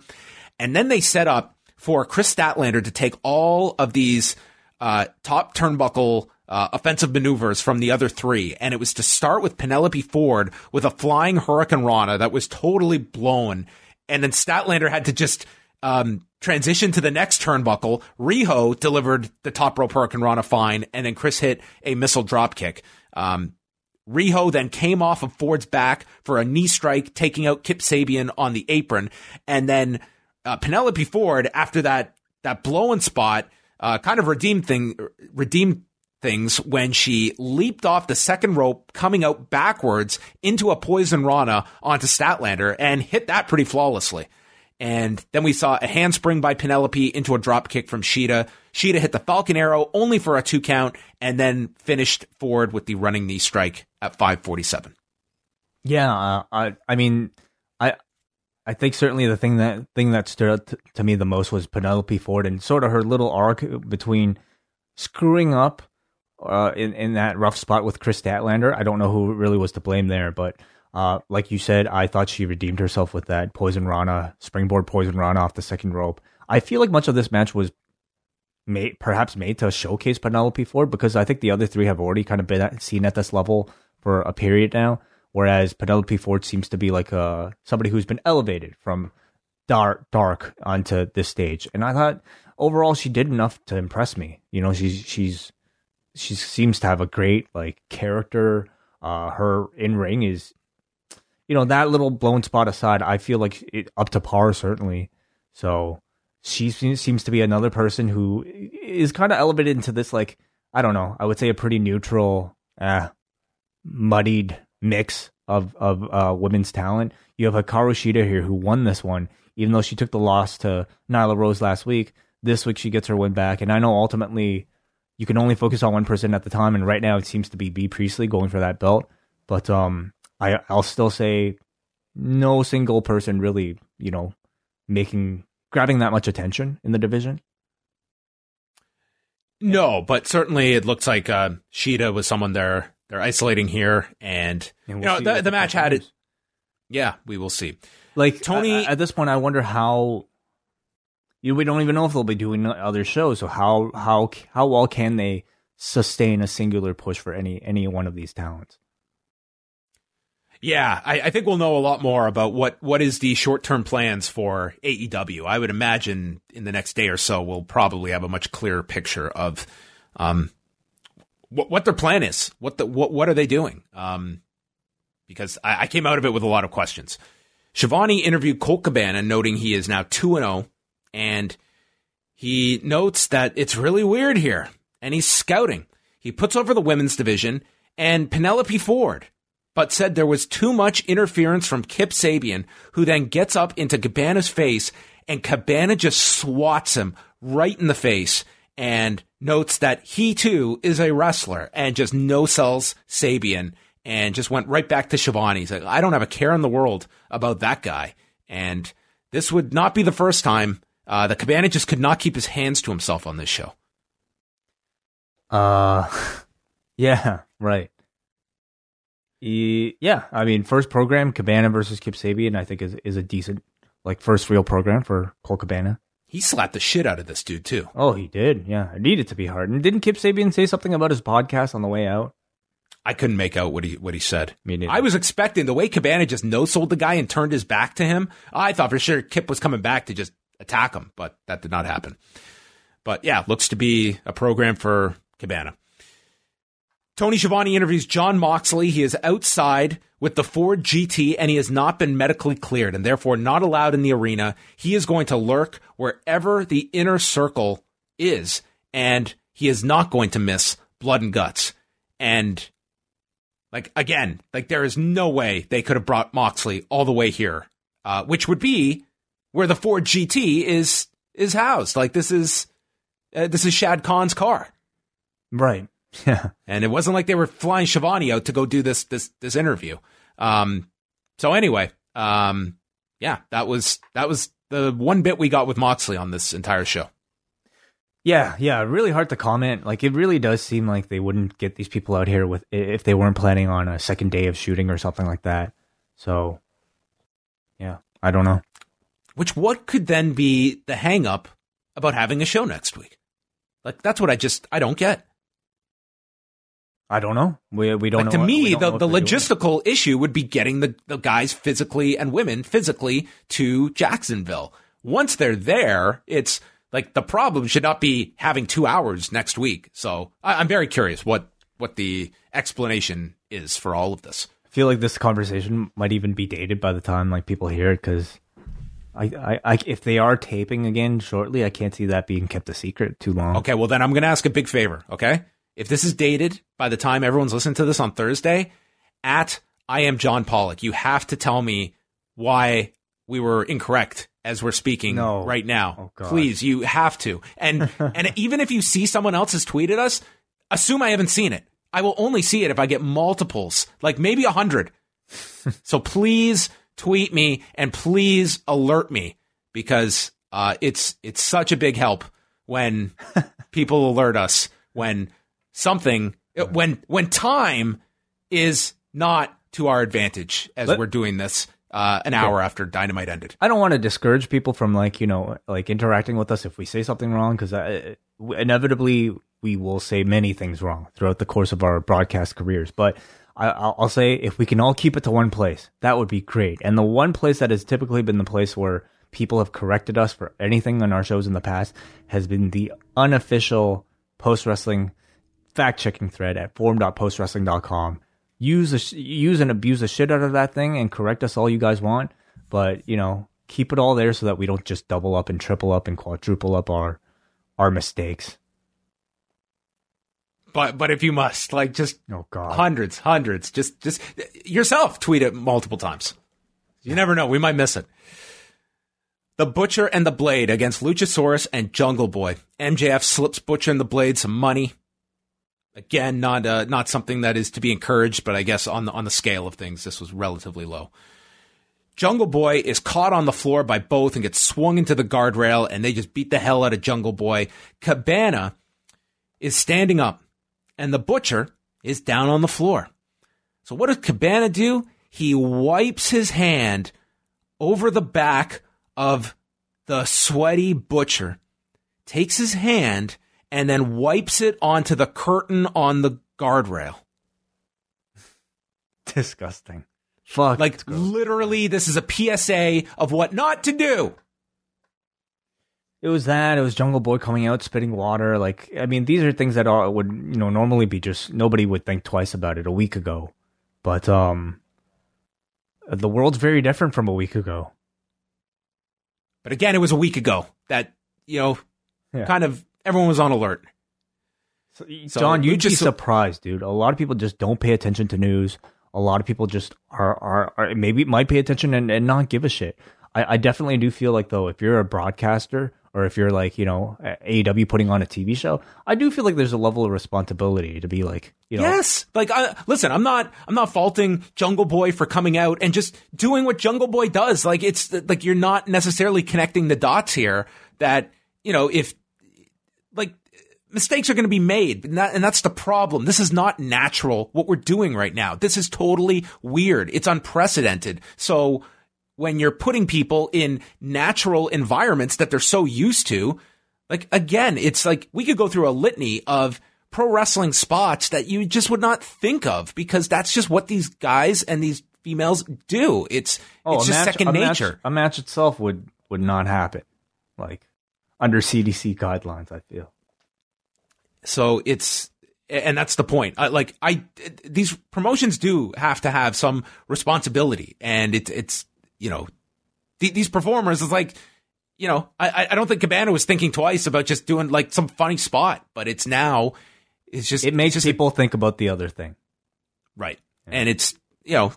And then they set up for Kris Statlander to take all of these uh, top turnbuckle uh, offensive maneuvers from the other three. And it was to start with Penelope Ford with a flying hurricanrana that was totally blown. And then Statlander had to just um, transition to the next turnbuckle, Riho delivered the top rope hurricanrana fine, and then Kris hit a missile drop kick. Um, Riho then came off of Ford's back for a knee strike, taking out Kip Sabian on the apron, and then uh, Penelope Ford after that that blowing spot, uh, kind of redeemed thing, redeemed things when she leaped off the second rope, coming out backwards into a poison Rana onto Statlander and hit that pretty flawlessly. And then we saw a handspring by Penelope into a drop kick from Shida. Shida hit the Falcon Arrow only for a two count and then finished Ford with the running knee strike at 547. Yeah, uh, I I mean, I I think certainly the thing that thing that stood out to, to me the most was Penelope Ford and sort of her little arc between screwing up uh, in in that rough spot with Kris Statlander. I don't know who really was to blame there, but uh, like you said, I thought she redeemed herself with that poison Rana springboard poison Rana off the second rope. I feel like much of this match was made perhaps made to showcase Penelope Ford because I think the other three have already kind of been at, seen at this level for a period now. Whereas Penelope Ford seems to be like a uh, somebody who's been elevated from dark dark onto this stage, and I thought overall she did enough to impress me. You know, she's she's she seems to have a great like character. Uh, her in ring is, you know, that little blown spot aside, I feel like it up to par certainly. So she seems to be another person who is kind of elevated into this like I don't know, I would say a pretty neutral, uh, muddied mix of of uh, women's talent. You have Hikaru Shida here who won this one, even though she took the loss to Nyla Rose last week. This week she gets her win back, and I know ultimately you can only focus on one person at the time, and right now it seems to be B Priestley going for that belt. But um, I I'll still say no single person really, you know, making grabbing that much attention in the division. No, but certainly it looks like uh, Shida was someone there they're isolating here, and, and we'll you know the, the match had it. Yeah, we will see. Like Tony, at this point, I wonder how. You know, we don't even know if they'll be doing other shows. So how how how well can they sustain a singular push for any any one of these talents? Yeah, I, I, think we'll know a lot more about what, what is the short term plans for AEW. I would imagine in the next day or so we'll probably have a much clearer picture of um, what, what their plan is. What the what what are they doing? Um, because I, I came out of it with a lot of questions. Schiavone interviewed Colt Cabana, noting he is now two and zero, oh, and he notes that it's really weird here, and he's scouting. He puts over the women's division and Penelope Ford, but said there was too much interference from Kip Sabian, who then gets up into Cabana's face, and Cabana just swats him right in the face and notes that he too is a wrestler and just no sells Sabian and just went right back to Schiavone. He's like, I don't have a care in the world about that guy. And this would not be the first time uh, the Cabana just could not keep his hands to himself on this show. Uh, yeah, right. He, yeah, I mean, first program Cabana versus Kip Sabian, I think is is a decent like first real program for Colt Cabana. He slapped the shit out of this dude too. Oh, he did. Yeah, it needed to be hard. And didn't Kip Sabian say something about his podcast on the way out? I couldn't make out what he what he said. I was expecting the way Cabana just no sold the guy and turned his back to him. I thought for sure Kip was coming back to just attack him, but that did not happen. But yeah, looks to be a program for Cabana. Tony Schiavone interviews Jon Moxley. He is outside with the Ford GT and he has not been medically cleared and therefore not allowed in the arena. He is going to lurk wherever the inner circle is and he is not going to miss blood and guts. And like again, like there is no way they could have brought Moxley all the way here, uh, which would be where the Ford GT is is housed. Like this is uh, this is Shad Khan's car, right? Yeah. And it wasn't like they were flying Schiavone out to go do this this this interview. Um so anyway, um yeah, that was that was the one bit we got with Moxley on this entire show. Yeah, yeah, really hard to comment. Like it really does seem like they wouldn't get these people out here with if they weren't planning on a second day of shooting or something like that. So yeah, I don't know. Which what could then be the hang up about having a show next week? Like that's what I just I don't get. I don't know. We we don't. Like, to what, me, the, the logistical doing. issue would be getting the, the guys physically and women physically to Jacksonville. once they're there, it's like the problem should not be having two hours next week. So I, I'm very curious what what the explanation is for all of this. I feel like this conversation might even be dated by the time like people hear it because I, I, I, if they are taping again shortly, I can't see that being kept a secret too long. Okay, well then I'm going to ask a big favor. Okay, if this is dated by the time everyone's listening to this on Thursday, at I am John Pollock, you have to tell me why we were incorrect as we're speaking No. right now. Oh. Please, you have to. And and even if you see someone else has tweeted us, assume I haven't seen it. I will only see it if I get multiples, like maybe a hundred. so please tweet me and please alert me because uh, it's it's such a big help when people alert us when something when when time is not to our advantage as Let- we're doing this uh, an hour after dynamite ended. I don't want to discourage people from like you know like interacting with us if we say something wrong because inevitably we will say many things wrong throughout the course of our broadcast careers. But I, I'll, I'll say if we can all keep it to one place, that would be great. And the one place that has typically been the place where people have corrected us for anything on our shows in the past has been the unofficial post wrestling fact checking thread at forum.postwrestling.com. Use a, use and abuse the shit out of that thing and correct us all you guys want, but you know keep it all there so that we don't just double up and triple up and quadruple up our our mistakes. But but if you must, like just Oh God, hundreds, hundreds, just just yourself tweet it multiple times. You never know, we might miss it. The Butcher and the Blade against Luchasaurus and Jungle Boy. MJF slips Butcher and the Blade some money. Again, not uh, not something that is to be encouraged, but I guess on the on the scale of things, this was relatively low. Jungle Boy is caught on the floor by both and gets swung into the guardrail, and they just beat the hell out of Jungle Boy. Cabana is standing up, and the Butcher is down on the floor. So what does Cabana do? He wipes his hand over the back of the sweaty Butcher, takes his hand, and then wipes it onto the curtain on the guardrail. disgusting. Fuck, Like literally, this is a PSA of what not to do. It was that. It was Jungle Boy coming out spitting water. Like I mean, these are things that are, would you know normally be just nobody would think twice about it a week ago, but um, the world's very different from a week ago. But again, it was a week ago that you know, Yeah. kind of everyone was on alert. So, So, John, you'd be surprised, dude. A lot of people just don't pay attention to news. A lot of people just are, are, are maybe might pay attention and, and not give a shit. I, I definitely do feel like though, if you're a broadcaster or if you're like, you know, AEW putting on a TV show, I do feel like there's a level of responsibility to be like, you know, Yes, like I, listen, I'm not, I'm not faulting Jungle Boy for coming out and just doing what Jungle Boy does. Like it's like you're not necessarily connecting the dots here. That you know, if like mistakes are going to be made, and, that, and that's the problem. This is not natural. What we're doing right now, this is totally weird. It's unprecedented. So when you're putting people in natural environments that they're so used to, like again, it's like we could go through a litany of pro wrestling spots that you just would not think of because that's just what these guys and these females do. It's oh, it's just match- second a match- nature. a match itself would would not happen, like under CDC guidelines. I feel. So it's and that's the point. I, like I these promotions do have to have some responsibility, and it's it's you know th- these performers is like you know I I don't think Cabana was thinking twice about just doing like some funny spot, but it's now it's just It makes just people think about the other thing. Right. And it's, you know,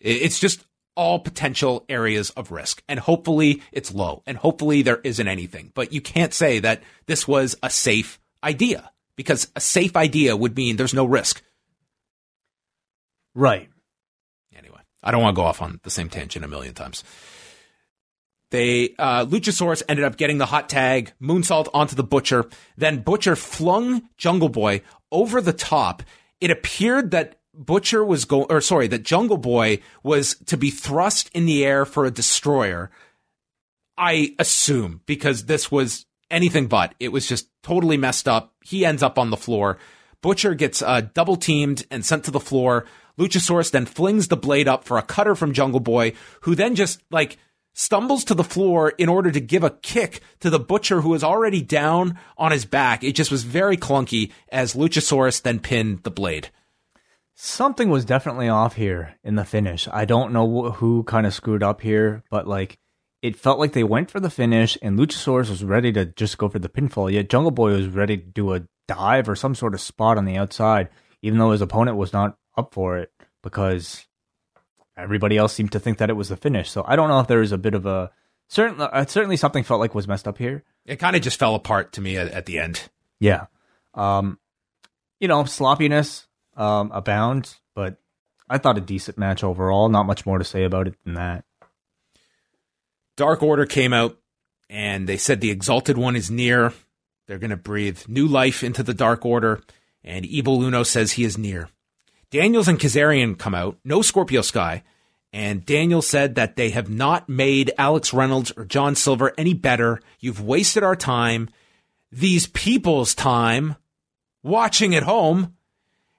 it- it's just all potential areas of risk. And hopefully it's low. And hopefully there isn't anything. But you can't say that this was a safe idea because a safe idea would mean there's no risk. Right. I don't want to go off on the same tangent a million times. They uh, Luchasaurus ended up getting the hot tag, moonsault onto the Butcher. Then Butcher flung Jungle Boy over the top. It appeared that Butcher was going, or sorry, that Jungle Boy was to be thrust in the air for a destroyer. I assume because this was anything but. It was just totally messed up. He ends up on the floor. Butcher gets uh, double teamed and sent to the floor. Luchasaurus then flings the blade up for a cutter from Jungle Boy, who then just like stumbles to the floor in order to give a kick to the butcher who was already down on his back. It just was very clunky as Luchasaurus then pinned the blade. Something was definitely off here in the finish. I don't know who kind of screwed up here, but like it felt like they went for the finish and Luchasaurus was ready to just go for the pinfall, yet Jungle Boy was ready to do a dive or some sort of spot on the outside, even though his opponent was not up for it because everybody else seemed to think that it was the finish. So I don't know if there was a bit of a certain uh, certainly something felt like was messed up here. It kind of just fell apart to me at, at the end. Yeah. Um, you know, sloppiness um, abounds, but I thought a decent match overall. Not much more to say about it than that. Dark Order came out and they said the Exalted One is near. They're going to breathe new life into the Dark Order, and Evil Uno says he is near. Daniels and Kazarian come out, no Scorpio Sky, and Daniel said that they have not made Alex Reynolds or John Silver any better. You've wasted our time, these people's time, watching at home,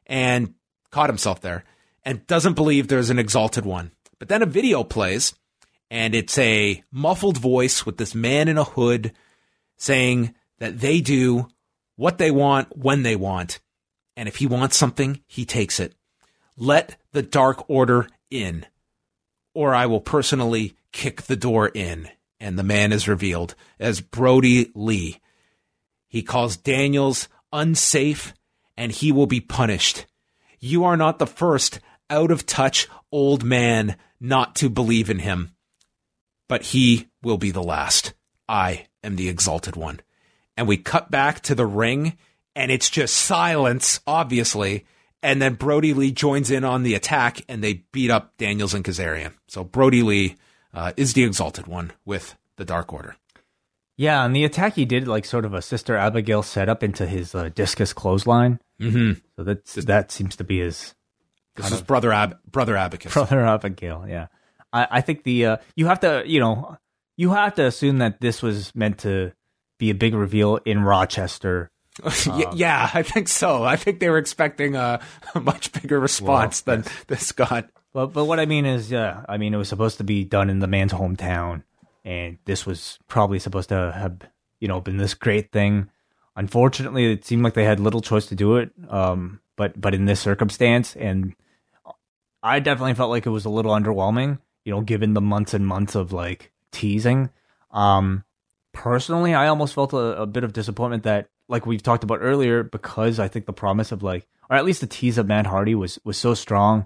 and caught himself there, and doesn't believe there's an exalted one. But then a video plays, and it's a muffled voice with this man in a hood saying that they do what they want when they want. And if he wants something, he takes it. Let the Dark Order in, or I will personally kick the door in. And the man is revealed as Brodie Lee. He calls Daniels unsafe and he will be punished. You are not the first out of touch old man not to believe in him, but he will be the last. I am the exalted one. And we cut back to the ring and it's just silence, obviously. And then Brodie Lee joins in on the attack and they beat up Daniels and Kazarian. So Brodie Lee uh, is the exalted one with the Dark Order. Yeah, and the attack he did like sort of a Sister Abigail setup into his uh, discus clothesline. Mm-hmm. So that that seems to be his. This is brother Ab- brother Abacus. Brother Abigail. Yeah, I, I think the uh, you have to you know you have to assume that this was meant to be a big reveal in Rochester yeah, I think so. I think they were expecting a, a much bigger response well, than this got. But but what I mean is, yeah, I mean it was supposed to be done in the man's hometown, and this was probably supposed to have you know been this great thing. Unfortunately, it seemed like they had little choice to do it. Um, but but in this circumstance, and I definitely felt like it was a little underwhelming. You know, given the months and months of like teasing. Um, personally, I almost felt a, a bit of disappointment that like we've talked about earlier, because I think the promise of like, or at least the tease of Matt Hardy was was so strong.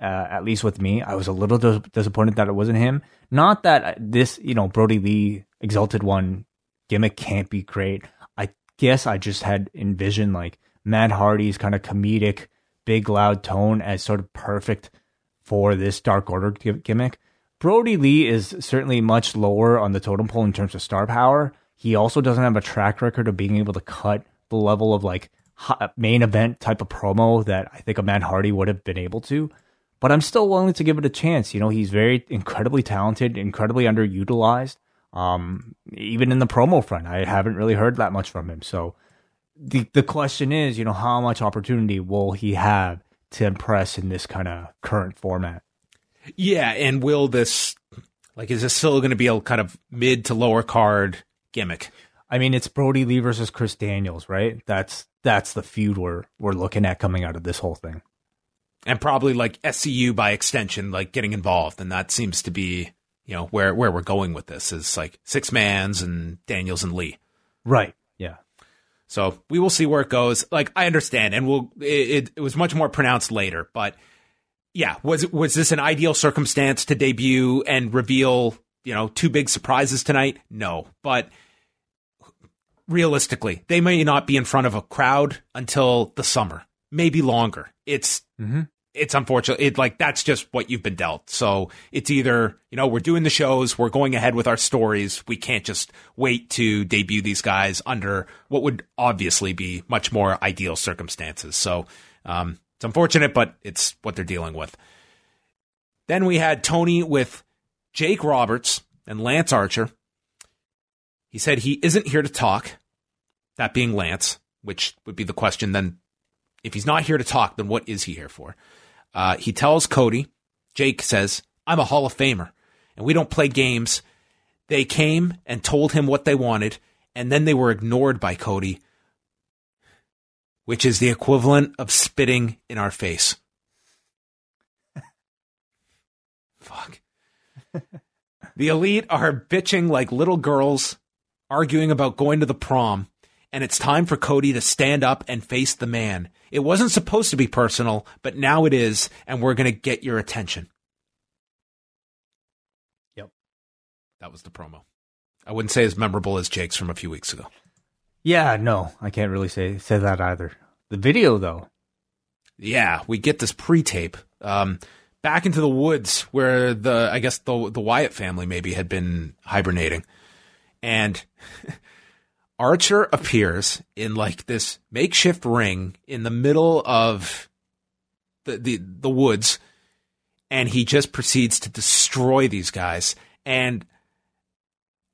Uh, at least with me, I was a little dis- disappointed that it wasn't him. Not that this, you know, Brodie Lee Exalted One gimmick can't be great. I guess I just had envisioned like Matt Hardy's kind of comedic, big loud tone as sort of perfect for this Dark Order gimmick. Brodie Lee is certainly much lower on the totem pole in terms of star power, he also doesn't have a track record of being able to cut the level of like main event type of promo that I think a Matt Hardy would have been able to. But I'm still willing to give it a chance. You know, he's very incredibly talented, incredibly underutilized. Um, even in the promo front, I haven't really heard that much from him. So the the question is, you know, how much opportunity will he have to impress in this kind of current format? Yeah, and will this like is this still going to be a kind of mid to lower card gimmick. I mean, it's Brodie Lee versus Chris Daniels, right? That's that's the feud we're we're looking at coming out of this whole thing, and probably like SCU by extension, like getting involved, and that seems to be you know where where we're going with this is like six mans and Daniels and Lee, right? Yeah. So we will see where it goes. Like I understand, and we'll it, it was much more pronounced later, but yeah, was was this an ideal circumstance to debut and reveal you know, two big surprises tonight? No. But realistically, they may not be in front of a crowd until the summer, maybe longer. It's mm-hmm. it's unfortunate. It like that's just what you've been dealt. So it's either you know we're doing the shows, we're going ahead with our stories. We can't just wait to debut these guys under what would obviously be much more ideal circumstances. So um, it's unfortunate, but it's what they're dealing with. Then we had Tony with Jake Roberts and Lance Archer. He said he isn't here to talk, that being Lance, which would be the question then. If he's not here to talk, then what is he here for? Uh, he tells Cody, Jake says, I'm a Hall of Famer. and we don't play games. They came and told him what they wanted, and then they were ignored by Cody, which is the equivalent of spitting in our face. Fuck. The elite are bitching like little girls, arguing about going to the prom, and it's time for Cody to stand up and face the man. It wasn't supposed to be personal, but now it is, and we're going to get your attention. Yep. That was the promo. I wouldn't say as memorable as Jake's from a few weeks ago. Yeah, no, I can't really say say that either. The video though. Yeah, we get this pre-tape. Um, back into the woods where the I guess the the Wyatt family maybe had been hibernating. And Archer appears in like this makeshift ring in the middle of the, the, the woods and he just proceeds to destroy these guys. And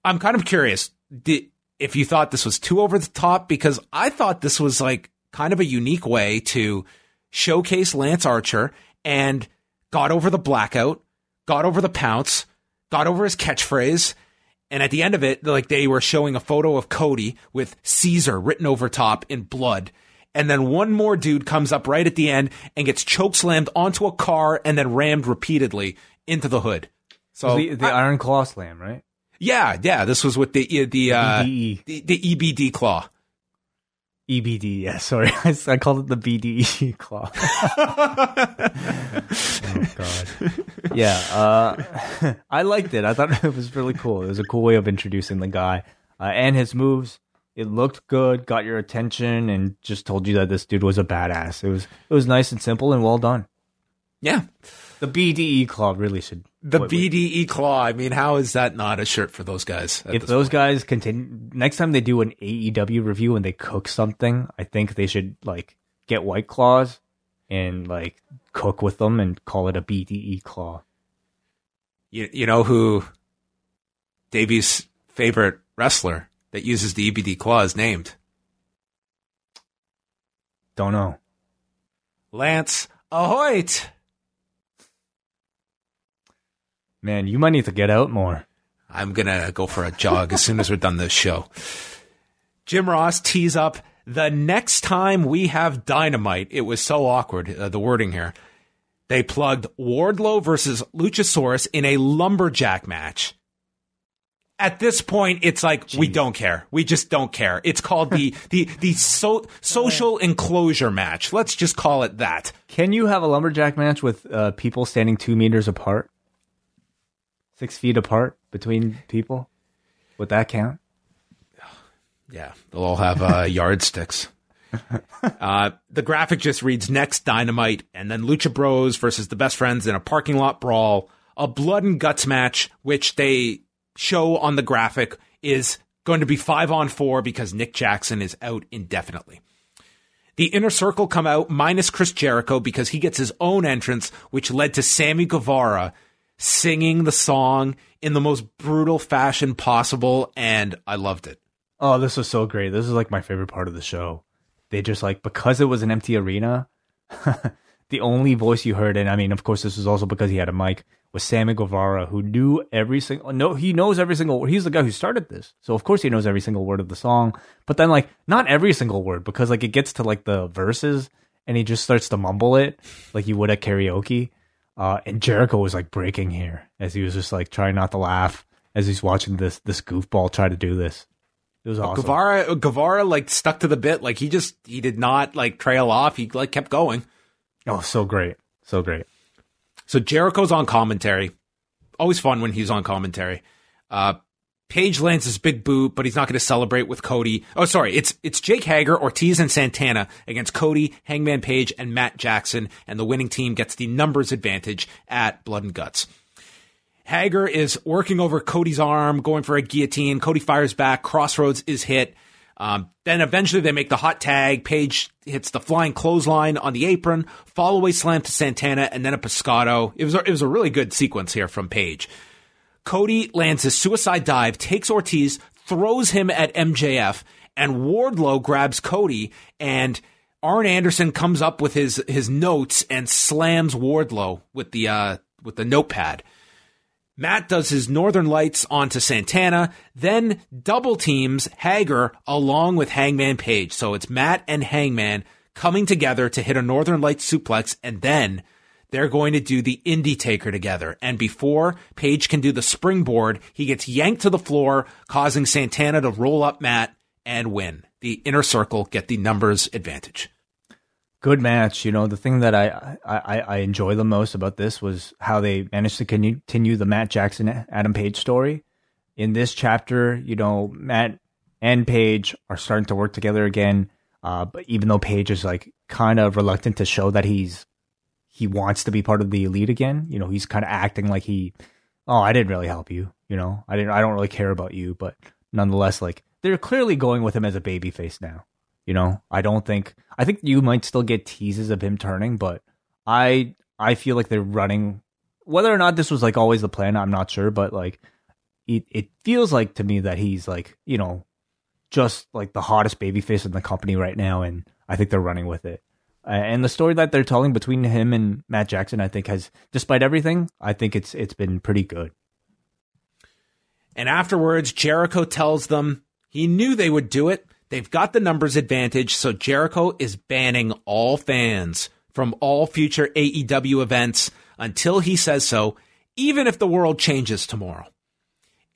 I'm kind of curious did, if you thought this was too over the top because I thought this was like kind of a unique way to showcase Lance Archer and got over the blackout, got over the pounce, got over his catchphrase, and at the end of it, like they were showing a photo of Cody with Caesar written over top in blood. And then one more dude comes up right at the end and gets choke slammed onto a car and then rammed repeatedly into the hood. So the, the I, Iron Claw slam, right? Yeah, yeah. This was with the the uh, the, the EBD claw. EBD, yeah, sorry. I, I called it the BDE claw. oh, God. Yeah, uh, I liked it. I thought it was really cool. It was a cool way of introducing the guy uh, and his moves. It looked good, got your attention, and just told you that this dude was a badass. It was it was nice and simple and well done. Yeah. The BDE claw really should. The BDE claw. I mean, how is that not a shirt for those guys? If those point? guys continue next time they do an AEW review and they cook something, I think they should like get white claws and like cook with them and call it a BDE claw. You you know who Davey's favorite wrestler that uses the EBD claw is named? Don't know. Lance Ahoyt. Man, you might need to get out more. I'm going to go for a jog as soon as we're done this show. Jim Ross tees up the next time we have dynamite. It was so awkward, uh, the wording here. They plugged Wardlow versus Luchasaurus in a lumberjack match. At this point, it's like Jeez. we don't care. We just don't care. It's called the the the so, social enclosure match. Let's just call it that. Can you have a lumberjack match with uh, people standing two meters apart? Six feet apart between people? Would that count? Yeah, they'll all have uh, yardsticks. Uh, the graphic just reads next dynamite and then Lucha Bros versus the best friends in a parking lot brawl, a blood and guts match, which they show on the graphic is going to be five on four because Nick Jackson is out indefinitely. The inner circle come out minus Chris Jericho because he gets his own entrance, which led to Sammy Guevara singing the song in the most brutal fashion possible, and I loved it. Oh, this was so great. This is like my favorite part of the show. They just like because it was an empty arena, the only voice you heard, and I mean, of course, this was also because he had a mic, was Sammy Guevara, who knew every single oh, no, he knows every single word. He's the guy who started this, so of course he knows every single word of the song. But then like not every single word because like it gets to like the verses and he just starts to mumble it like you would at karaoke. Uh, and Jericho was like breaking here as he was just like trying not to laugh as he's watching this this goofball try to do this. It was awesome. Guevara Guevara like stuck to the bit. Like he just he did not like trail off. He like kept going. Oh, so great, so great. So Jericho's on commentary. Always fun when he's on commentary. Uh, Page lands his big boot, but he's not going to celebrate with Cody. Oh, sorry. It's, it's Jake Hager, Ortiz, and Santana against Cody, Hangman Page, and Matt Jackson. And the winning team gets the numbers advantage at Blood and Guts. Hager is working over Cody's arm, going for a guillotine. Cody fires back. Crossroads is hit. Um, then eventually they make the hot tag. Page hits the flying clothesline on the apron, fall away slam to Santana, and then a pescado. It was a, it was a really good sequence here from Page. Cody lands his suicide dive, takes Ortiz, throws him at MJF, and Wardlow grabs Cody and Arn Anderson comes up with his his notes and slams Wardlow with the uh with the notepad. Matt does his Northern Lights onto Santana, then double teams Hager along with Hangman Page. So it's Matt and Hangman coming together to hit a Northern Lights suplex, and then they're going to do the Indie Taker together. And before Page can do the springboard, he gets yanked to the floor, causing Santana to roll up Matt and win. The inner circle get the numbers advantage good match. You know, the thing that I, I, I enjoy the most about this was how they managed to continue the Matt Jackson Adam Page story. In this chapter, you know, Matt and Page are starting to work together again. Uh, but even though Page is like kind of reluctant to show that he's he wants to be part of the elite again, you know, he's kind of acting like he, oh, I didn't really help you, you know, I didn't, I don't really care about you, but nonetheless, like they're clearly going with him as a baby face now. You know, I don't think I think you might still get teases of him turning, but I I feel like they're running whether or not this was like always the plan, I'm not sure, but like it it feels like to me that he's like, you know, just like the hottest babyface in the company right now and I think they're running with it. Uh, and the story that they're telling between him and Matt Jackson I think has despite everything, I think it's it's been pretty good. And afterwards, Jericho tells them he knew they would do it They've got the numbers advantage, so Jericho is banning all fans from all future AEW events until he says so, even if the world changes tomorrow.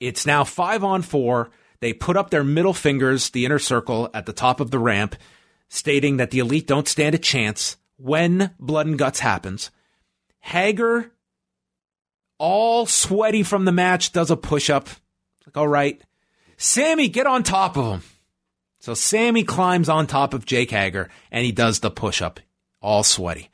It's now five on four. They put up their middle fingers, the inner circle, at the top of the ramp, stating that the elite don't stand a chance when blood and guts happens. Hager, all sweaty from the match, does a push up. Like, all right. Sammy, get on top of him. So Sammy climbs on top of Jake Hager and he does the push up, all sweaty.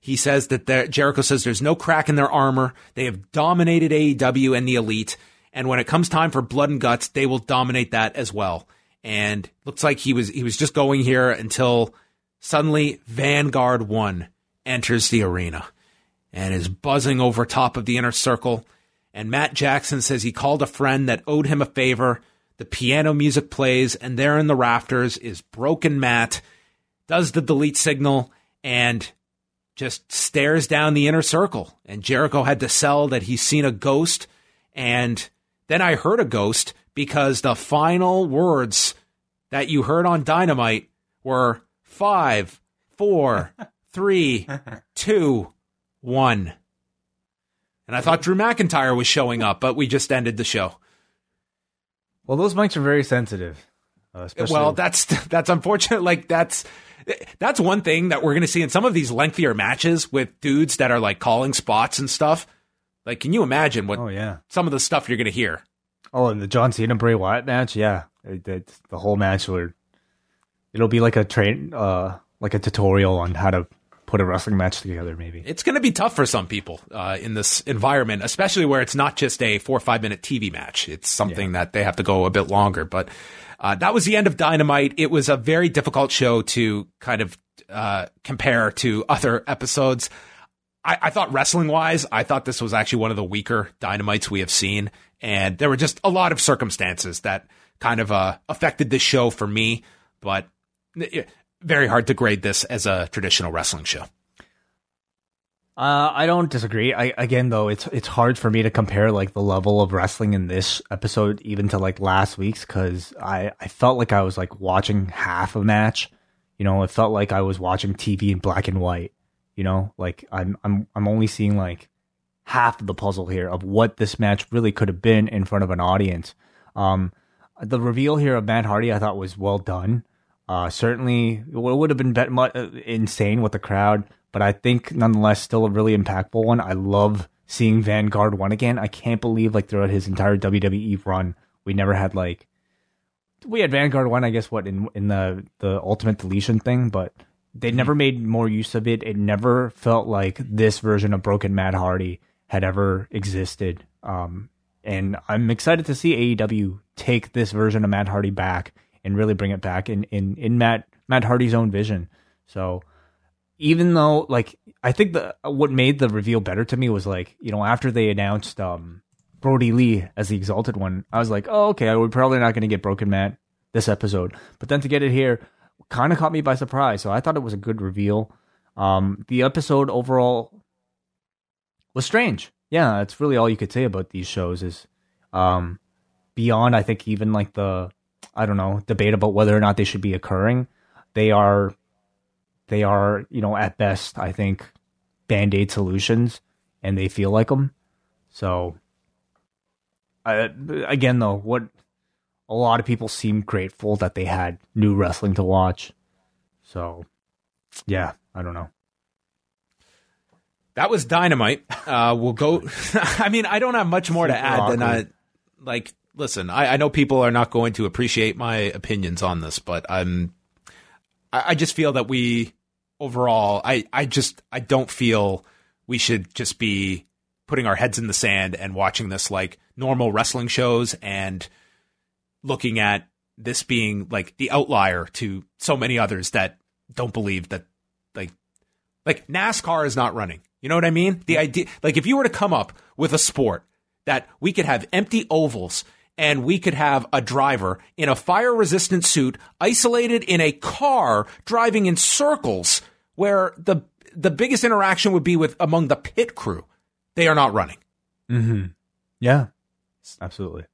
He says that Jericho says there's no crack in their armor. They have dominated AEW and the elite. And when it comes time for blood and guts, they will dominate that as well. And looks like he was, he was just going here until suddenly Vanguard One enters the arena and is buzzing over top of the inner circle. And Matt Jackson says he called a friend that owed him a favor the piano music plays, and there in the rafters is Broken Matt, does the delete signal, and just stares down the inner circle. And Jericho had to sell that he's seen a ghost. And then I heard a ghost because the final words that you heard on Dynamite were five, four, three, two, one. And I thought Drew McIntyre was showing up, but we just ended the show. Well, those mics are very sensitive. Uh, well, that's that's unfortunate. Like that's that's one thing that we're going to see in some of these lengthier matches with dudes that are like calling spots and stuff. Like, can you imagine what? Oh yeah, some of the stuff you're going to hear. Oh, and the John Cena Bray Wyatt match, yeah, it, it, the whole match where it'll be like a train, uh, like a tutorial on how to put a wrestling match together maybe. It's going to be tough for some people uh, in this environment especially where it's not just a four or five minute tv match. It's something yeah. that they have to go a bit longer but uh, that was the end of dynamite. It was a very difficult show to kind of uh, compare to other episodes. I, I thought wrestling wise i thought this was actually one of the weaker dynamites we have seen and there were just a lot of circumstances that kind of uh, affected this show for me but very hard to grade this as a traditional wrestling show. Uh, I don't disagree. I again though it's it's hard for me to compare like the level of wrestling in this episode even to like last week's because I I felt like I was like watching half a match. You know, it felt like I was watching TV in black and white. You know, like I'm I'm I'm only seeing like half of the puzzle here of what this match really could have been in front of an audience. Um, the reveal here of Matt Hardy I thought was well done. Uh, certainly, it would have been bet- uh, insane with the crowd, but I think nonetheless still a really impactful one. I love seeing Vanguard one again. I can't believe like throughout his entire WWE run, we never had like we had Vanguard one, I guess, what in in the the Ultimate Deletion thing, but they never made more use of it. It never felt like this version of Broken Matt Hardy had ever existed. Um, and I'm excited to see AEW take this version of Matt Hardy back and really bring it back in in in Matt Matt Hardy's own vision. So even though like I think the what made the reveal better to me was like you know after they announced um Brodie Lee as the Exalted One, I was like, oh okay, we're probably not going to get Broken Matt this episode, but then to get it here kind of caught me by surprise. So I thought it was a good reveal. Um, the episode overall was strange. yeah, that's really all you could say about these shows. Is um, beyond, I think, even like the I don't know debate about whether or not they should be occurring. They are, they are, you know, at best, I think, band aid solutions, and they feel like them. So, I, again, though, what a lot of people seem grateful that they had new wrestling to watch. So, yeah, I don't know. That was dynamite. Uh, we'll go. I mean, I don't have much more Super to add than I like. Listen, I, I know people are not going to appreciate my opinions on this, but I'm. I, I just feel that we overall, I, I just I don't feel we should just be putting our heads in the sand and watching this like normal wrestling shows and looking at this being like the outlier to so many others that don't believe that like NASCAR is not running. You know what I mean? The idea like if you were to come up with a sport that we could have empty ovals and we could have a driver in a fire resistant suit isolated in a car driving in circles where the the biggest interaction would be with among the pit crew. They are not running. Mm-hmm. Yeah, absolutely.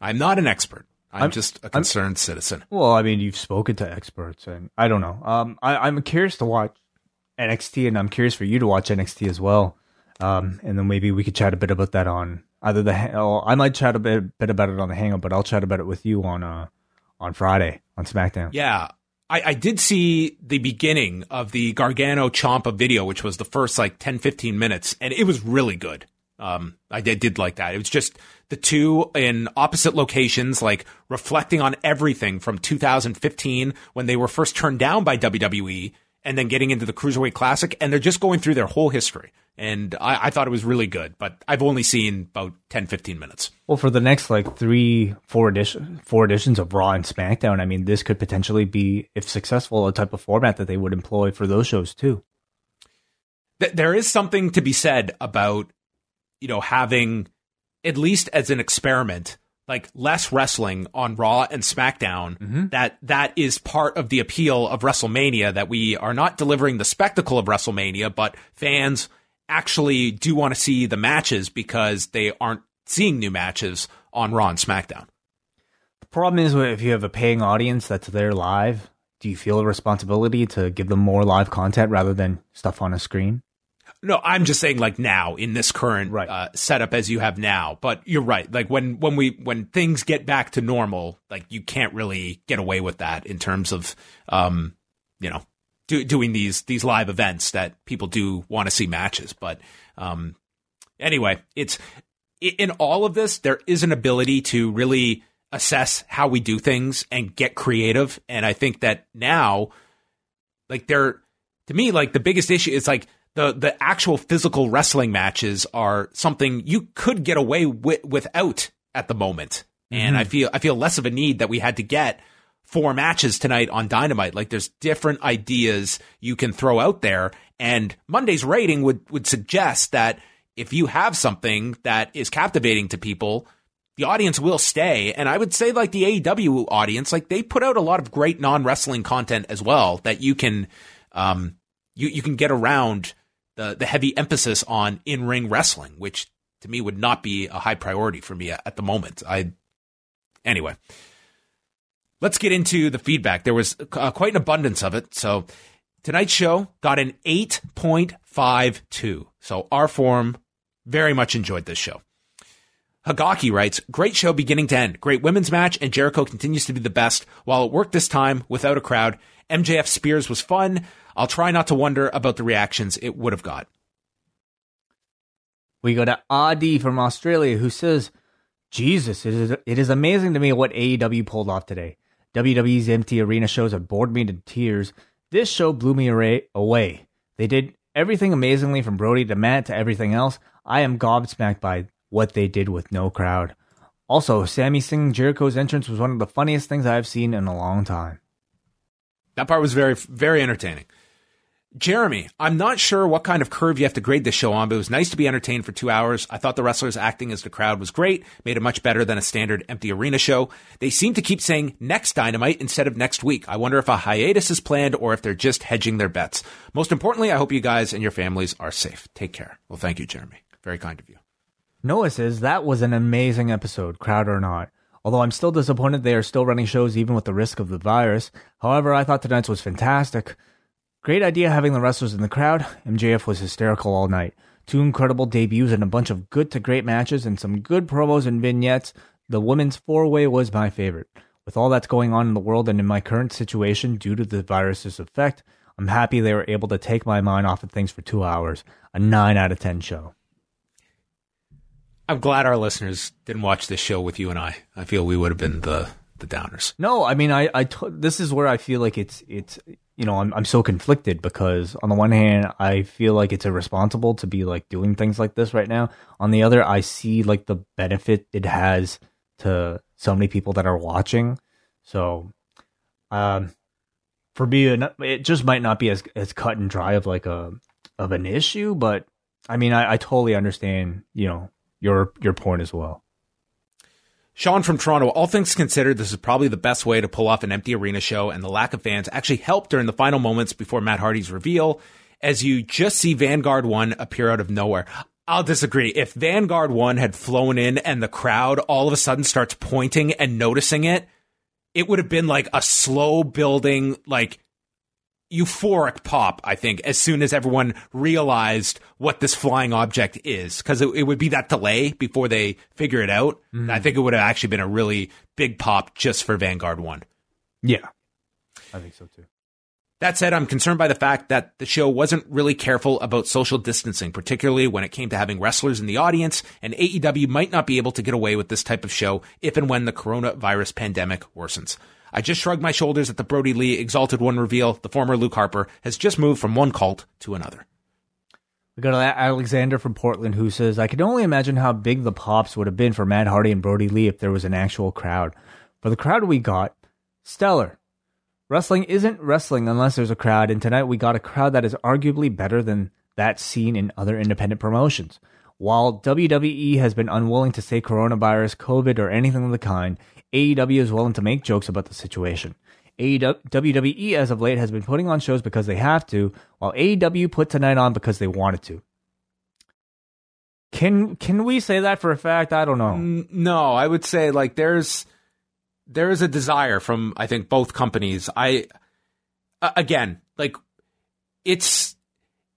I'm not an expert. I'm, I'm- just a concerned citizen. Well, I mean, you've spoken to experts, and I don't know. Um, I, I'm curious to watch NXT, and I'm curious for you to watch NXT as well. Um, and then maybe we could chat a bit about that on either the. Oh, I might chat a bit, bit about it on the Hangout, but I'll chat about it with you on uh on Friday on SmackDown. Yeah. I, I did see the beginning of the Gargano Ciampa video, which was the first like 10, 15 minutes, and it was really good. Um, I did, did like that. It was just the two in opposite locations, like reflecting on everything from 2015 when they were first turned down by WWE and then getting into the Cruiserweight Classic. And they're just going through their whole history. And I, I thought it was really good, but I've only seen about 10, 15 minutes. Well, for the next like three, four edition, four editions of Raw and SmackDown, I mean, this could potentially be, if successful, a type of format that they would employ for those shows too. there is something to be said about you know having at least as an experiment like less wrestling on Raw and SmackDown mm-hmm. that that is part of the appeal of WrestleMania that we are not delivering the spectacle of WrestleMania but fans actually do want to see the matches because they aren't seeing new matches on Raw and SmackDown. The problem is if you have a paying audience that's there live, do you feel a responsibility to give them more live content rather than stuff on a screen? No, I'm just saying like now in this current Right. uh, setup as you have now. But you're right. Like when when we when things get back to normal, like you can't really get away with that in terms of um you know do, doing these these live events that people do want to see matches. But um anyway, it's in all of this there is an ability to really assess how we do things and get creative. And I think that now like they're to me like the biggest issue is like the the actual physical wrestling matches are something you could get away with without at the moment. And i feel i feel less of a need that we had to get four matches tonight on dynamite. Like there's different ideas you can throw out there. And monday's rating would would suggest that if you have something that is captivating to people the audience will stay. And I would say like the AEW audience, like they put out a lot of great non wrestling content as well that you can, um, you, you can get around the, the heavy emphasis on in ring wrestling, which to me would not be a high priority for me at, the moment. I, anyway, let's get into the feedback. There was uh, quite an abundance of it. So tonight's show got an 8.52. So our forum very much enjoyed this show. Hagaki writes, great show beginning to end. Great women's match, and Jericho continues to be the best. While it worked this time without a crowd, MJF Spears was fun. I'll try not to wonder about the reactions it would have got. We go to Adi from Australia who says, Jesus, it is, it is amazing to me what AEW pulled off today. WWE's empty arena shows have bored me to tears. This show blew me away. They did everything amazingly from Brodie to Matt to everything else. I am gobsmacked by what they did with no crowd. Also, Sammy singing Jericho's entrance was one of the funniest things I've seen in a long time. That part was very, very entertaining. Jeremy, I'm not sure what kind of curve you have to grade this show on, but it was nice to be entertained for two hours. I thought the wrestlers acting as the crowd was great, made it much better than a standard empty arena show. They seem to keep saying next dynamite instead of next week. I wonder if a hiatus is planned or if they're just hedging their bets. Most importantly, I hope you guys and your families are safe. Take care. Well, thank you, Jeremy. Very kind of you. Noah says that was an amazing episode, crowd or not. Although I'm still disappointed they are still running shows even with the risk of the virus. However, I thought tonight's was fantastic. Great idea having the wrestlers in the crowd. MJF was hysterical all night. Two incredible debuts and a bunch of good to great matches and some good promos and vignettes. The women's four way was my favorite. With all that's going on in the world and in my current situation due to the virus's effect, I'm happy they were able to take my mind off of things for two hours. A 9 out of 10 show. I'm glad our listeners didn't watch this show with you and I. I feel we would have been the the downers. No, I mean, I, I t- this is where I feel like it's, it's, you know, I'm, I'm so conflicted because on the one hand, I feel like it's irresponsible to be like doing things like this right now. On the other, I see like the benefit it has to so many people that are watching. So, um, for me, it just might not be as, as cut and dry of like a, of an issue, but I mean, I, I totally understand, you know, your, your point as well. Sean from Toronto, all things considered, this is probably the best way to pull off an empty arena show, and the lack of fans actually helped during the final moments before Matt Hardy's reveal, as you just see Vanguard 1 appear out of nowhere. I'll disagree. If Vanguard 1 had flown in and the crowd all of a sudden starts pointing and noticing it, it would have been like a slow building, like euphoric pop, I think, as soon as everyone realized what this flying object is. Because it, it, would be that delay before they figure it out. Mm. I think it would have actually been a really big pop just for Vanguard 1. Yeah. I think so too. That said, I'm concerned by the fact that the show wasn't really careful about social distancing, particularly when it came to having wrestlers in the audience, and AEW might not be able to get away with this type of show if and when the coronavirus pandemic worsens. I just shrugged my shoulders at the Brodie Lee Exalted One reveal. The former Luke Harper has just moved from one cult to another. We got Alexander from Portland who says, I can only imagine how big the pops would have been for Matt Hardy and Brodie Lee if there was an actual crowd. For the crowd we got, stellar. Wrestling isn't wrestling unless there's a crowd, and tonight we got a crowd that is arguably better than that seen in other independent promotions. While WWE has been unwilling to say coronavirus, COVID, or anything of the kind, AEW is willing to make jokes about the situation. AEW, WWE as of late has been putting on shows because they have to, while AEW put tonight on because they wanted to. Can can we say that for a fact? I don't know. No, I would say like there's there is a desire from I think both companies. I again like it's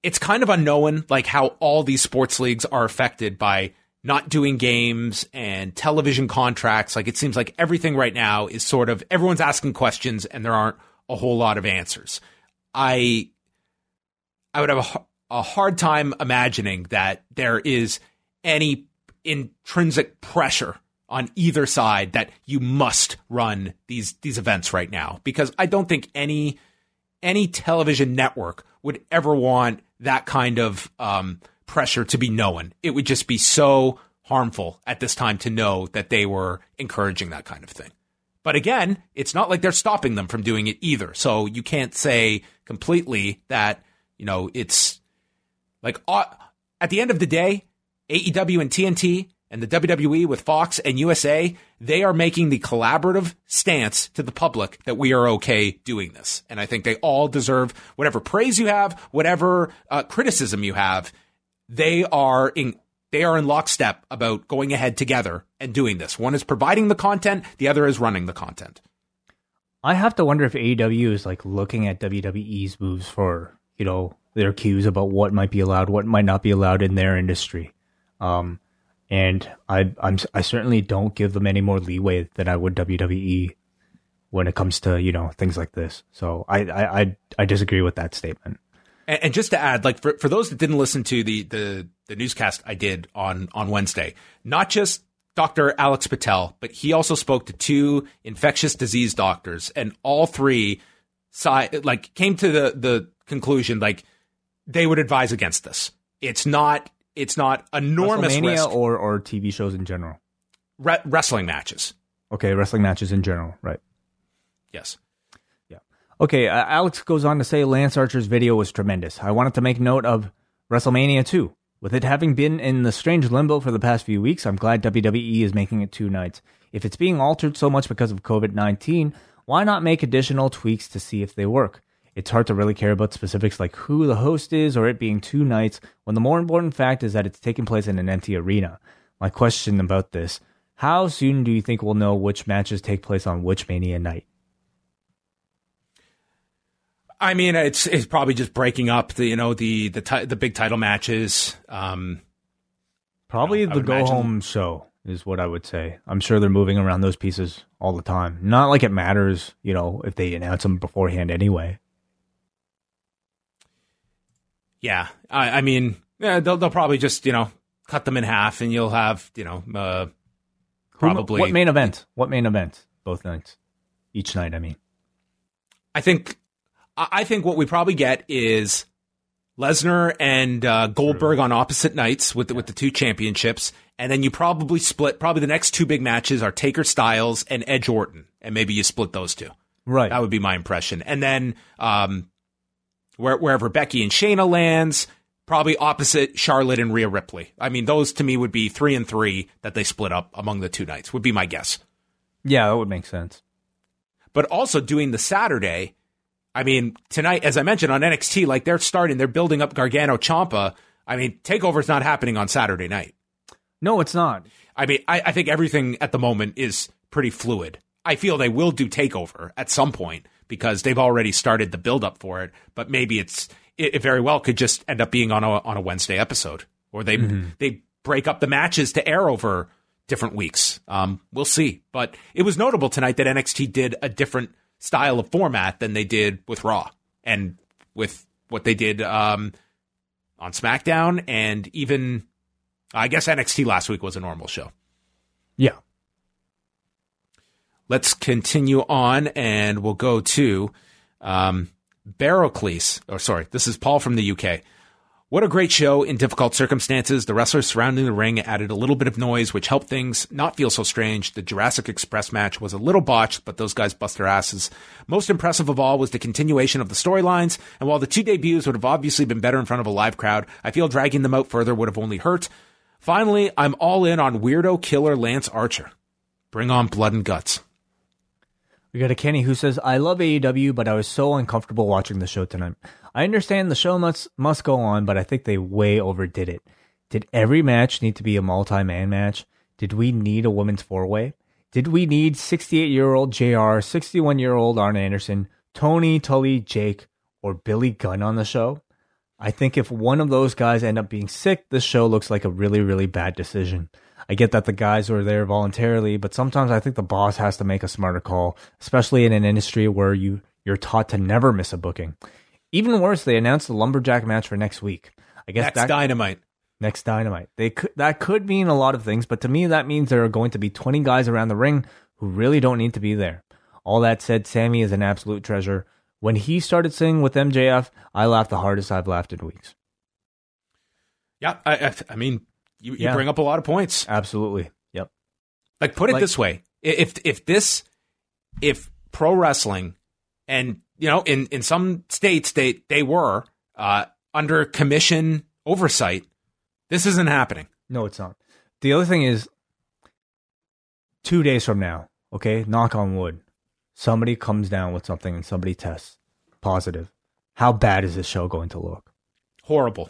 it's kind of unknown like how all these sports leagues are affected by not doing games and television contracts. Like it seems like everything right now is sort of everyone's asking questions and there aren't a whole lot of answers. I I would have a, a hard time imagining that there is any intrinsic pressure on either side that you must run these these events right now because I don't think any any television network would ever want that kind of um, pressure to be known. It would just be so harmful at this time to know that they were encouraging that kind of thing. But again, it's not like they're stopping them from doing it either. So you can't say completely that, you know, it's like uh, at the end of the day, AEW and TNT and the WWE with Fox and USA, they are making the collaborative stance to the public that we are okay doing this. And I think they all deserve whatever praise you have, whatever uh, criticism you have they are in they are in lockstep about going ahead together and doing this. One is providing the content, the other is running the content. I have to wonder if AEW is like looking at WWE's moves for, you know, their cues about what might be allowed, what might not be allowed in their industry. Um, and I, I'm, I certainly don't give them any more leeway than I would WWE when it comes to, you know, things like this. So I, I, I, I disagree with that statement. And, and, just to add, like for, for those that didn't listen to the, the, the newscast I did on, on Wednesday, not just Dr. Alex Patel, but he also spoke to two infectious disease doctors and all three side, like came to the, the conclusion, like they would advise against this. It's not, it's not enormous risk. or, or TV shows in general. Re- wrestling matches. Okay. Wrestling matches in general. Right. Yes. Okay, uh, Alex goes on to say Lance Archer's video was tremendous. I wanted to make note of WrestleMania 2. With it having been in the strange limbo for the past few weeks, I'm glad WWE is making it two nights. If it's being altered so much because of COVID 19, why not make additional tweaks to see if they work? It's hard to really care about specifics like who the host is or it being two nights when the more important fact is that it's taking place in an empty arena. My question about this how soon do you think we'll know which matches take place on which Mania night? I mean, it's it's probably just breaking up the you know the the ti- the big title matches. Um, Probably I the go imagine- home show is what I would say. I'm sure they're moving around those pieces all the time. Not like it matters, you know, if they announce them beforehand anyway. yeah, I, I mean, yeah, they'll they'll probably just you know cut them in half, and you'll have you know uh, probably. What main event? What main event? Both nights. Each night, I mean. I think I think what we probably get is Lesnar and uh, Goldberg on opposite nights with the, with the two championships, and then you probably split. Probably the next two big matches are Taker Styles and Edge Orton, and maybe you split those two. Right. That would be my impression. And then um, where, wherever Becky and Shayna lands, probably opposite Charlotte and Rhea Ripley. I mean, those to me would be three and three that they split up among the two nights. Would be my guess. yeah, that would make sense. But also doing the Saturday. I mean, tonight, as I mentioned on NXT, like they're starting, they're building up Gargano Ciampa. I mean, Takeover's not happening on Saturday night. No, it's not. I mean, I, I think everything at the moment is pretty fluid. I feel they will do takeover at some point because they've already started the build up for it. But maybe it's it, it very well could just end up being on a on a Wednesday episode, or they they break up the matches to air over different weeks. Um, we'll see. But it was notable tonight that NXT did a different style of format than they did with Raw and with what they did um, on SmackDown, and even I guess NXT last week was a normal show. Yeah. Let's continue on, and we'll go to um, Barocles. Or sorry, this is Paul from the UK. What a great show in difficult circumstances. The wrestlers surrounding the ring added a little bit of noise, which helped things not feel so strange. The Jurassic Express match was a little botched, but those guys bust their asses. Most impressive of all was the continuation of the storylines, and while the two debuts would have obviously been better in front of a live crowd, I feel dragging them out further would have only hurt. Finally, I'm all in on weirdo killer Lance Archer. Bring on blood and guts. We got a Kenny who says, I love AEW, but I was so uncomfortable watching the show tonight. I understand the show must must go on, but I think they way overdid it. Did every match need to be a multi man match? Did we need a women's four way? Did we need 68 year old JR, 61 year old Arn Anderson, Tony, Tully, Jake, or Billy Gunn on the show? I think if one of those guys end up being sick, this show looks like a really, really bad decision. I get that the guys were there voluntarily, but sometimes I think the boss has to make a smarter call, especially in an industry where you you're taught to never miss a booking. Even worse, they announced the lumberjack match for next week. I guess Next that dynamite. next dynamite. They could that could mean a lot of things, but to me that means there are going to be 20 guys around the ring who really don't need to be there. All that said, Sammy is an absolute treasure. When he started singing with MJF, I laughed the hardest I've laughed in weeks. Yeah, I, I, I mean, you, you Yeah. bring up a lot of points. Absolutely. Yep. Like, put it Like- this way: if if this, if pro wrestling, and you know, in in some states they they were uh, under commission oversight, this isn't happening. No, it's not. The other thing is, two days from now, okay, knock on wood, somebody comes down with something and somebody tests positive. How bad is this show going to look? Horrible,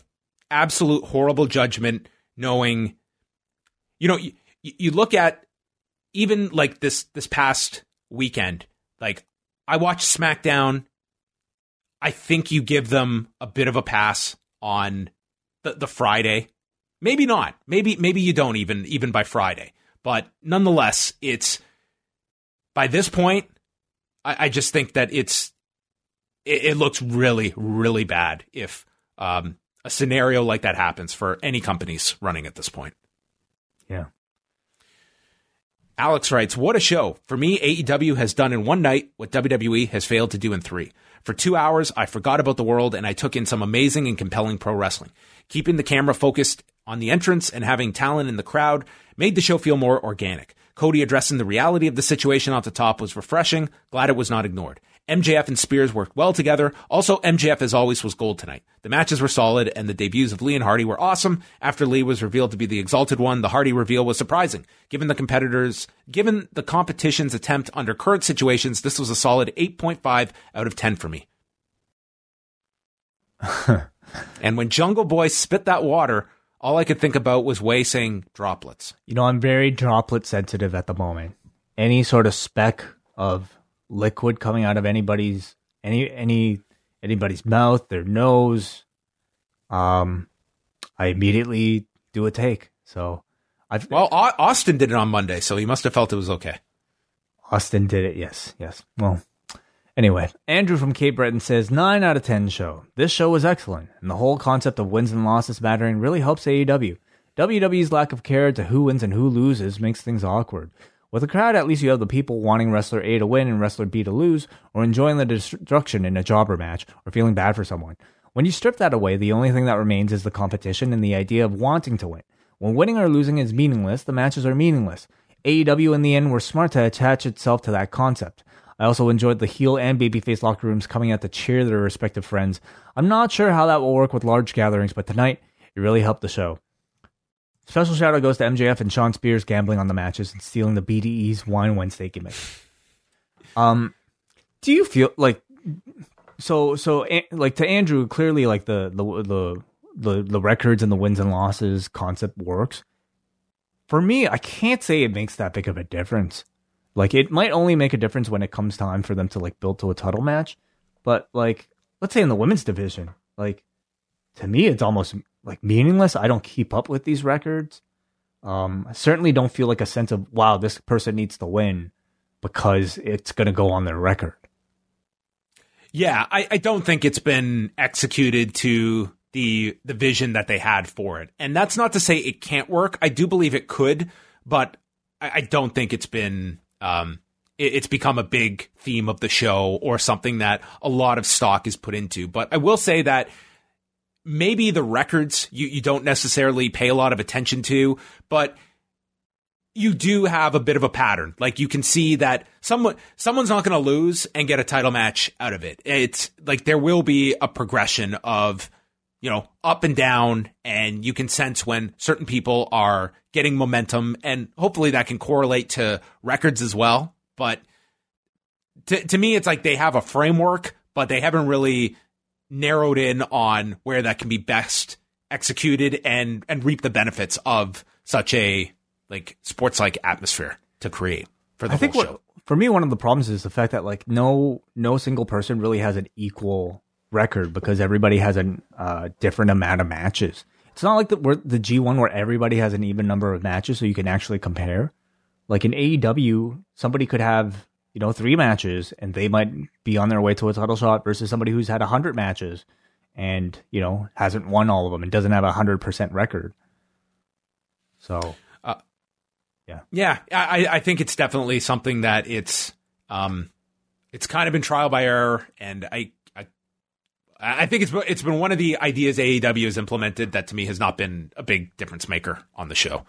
absolute horrible judgment. Knowing, you know, you, you look at even like this this past weekend. Like, I watched SmackDown. I think you give them a bit of a pass on the, the Friday. Maybe not. Maybe maybe you don't even even by Friday. But nonetheless, it's by this point, I, I just think that it's it, it looks really really bad if um, a scenario like that happens for any companies running at this point. Yeah. Alex writes, What a show. For me, AEW has done in one night what WWE has failed to do in three. For two hours, I forgot about the world and I took in some amazing and compelling pro wrestling. Keeping the camera focused on the entrance and having talent in the crowd made the show feel more organic. Cody addressing the reality of the situation off the top was refreshing. Glad it was not ignored. MJF and Spears worked well together. Also, MJF as always was gold tonight. The matches were solid and the debuts of Lee and Hardy were awesome. After Lee was revealed to be the exalted one, the Hardy reveal was surprising. Given the competitors, given the competition's attempt under current situations, this was a solid 8.5 out of 10 for me. and when Jungle Boy spit that water, all I could think about was Wai saying droplets. You know, I'm very droplet sensitive at the moment. Any sort of speck of liquid coming out of anybody's any any anybody's mouth, their nose, um, I immediately do a take. So, I've well, Austin did it on Monday, so he must have felt it was okay. Austin did it. Yes, yes. Well, Anyway, Andrew from Cape Breton says 9 out of 10 show. This show was excellent, and the whole concept of wins and losses mattering really helps AEW. WWE's lack of care to who wins and who loses makes things awkward. With a crowd, at least you have the people wanting wrestler A to win and wrestler B to lose, or enjoying the destruction in a jobber match, or feeling bad for someone. When you strip that away, the only thing that remains is the competition and the idea of wanting to win. When winning or losing is meaningless, the matches are meaningless. AEW in the end were smart to attach itself to that concept. I also enjoyed the heel and babyface locker rooms coming out to cheer their respective friends. I'm not sure how that will work with large gatherings, but tonight it really helped the show. Special shout out goes to MJF and Shawn Spears gambling on the matches and stealing the BDE's Wine Wednesday gimmick. Um, do you feel like so so like to Andrew clearly like the the the the, the records and the wins and losses concept works. For me, I can't say it makes that big of a difference. Like it might only make a difference when it comes time for them to like build to a title match, but like let's say in the women's division, like to me it's almost like meaningless. I don't keep up with these records. Um, I certainly don't feel like a sense of wow, this person needs to win because it's going to go on their record. Yeah, I, I don't think it's been executed to the the vision that they had for it, and that's not to say it can't work. I do believe it could, but I, I don't think it's been um, it, it's become a big theme of the show or something that a lot of stock is put into. But I will say that maybe the records you, you don't necessarily pay a lot of attention to, but you do have a bit of a pattern. Like you can see that someone someone's not going to lose and get a title match out of it. It's like there will be a progression of you know up and down and you can sense when certain people are getting momentum, and hopefully that can correlate to records as well. But to, to me, it's like they have a framework, but they haven't really narrowed in on where that can be best executed and and reap the benefits of such a like sports like atmosphere to create for the I whole think show. What, for me, one of the problems is the fact that like no no single person really has an equal record because everybody has a uh, different amount of matches. It's not like the the G1 where everybody has an even number of matches, so you can actually compare. Like in AEW, somebody could have you know three matches, and they might be on their way to a title shot versus somebody who's had hundred matches and you know hasn't won all of them and doesn't have a hundred percent record. So, uh, yeah, yeah, I, I think it's definitely something that it's um, it's kind of been trial by error, and I I think it's it's been one of the ideas AEW has implemented that to me has not been a big difference maker on the show.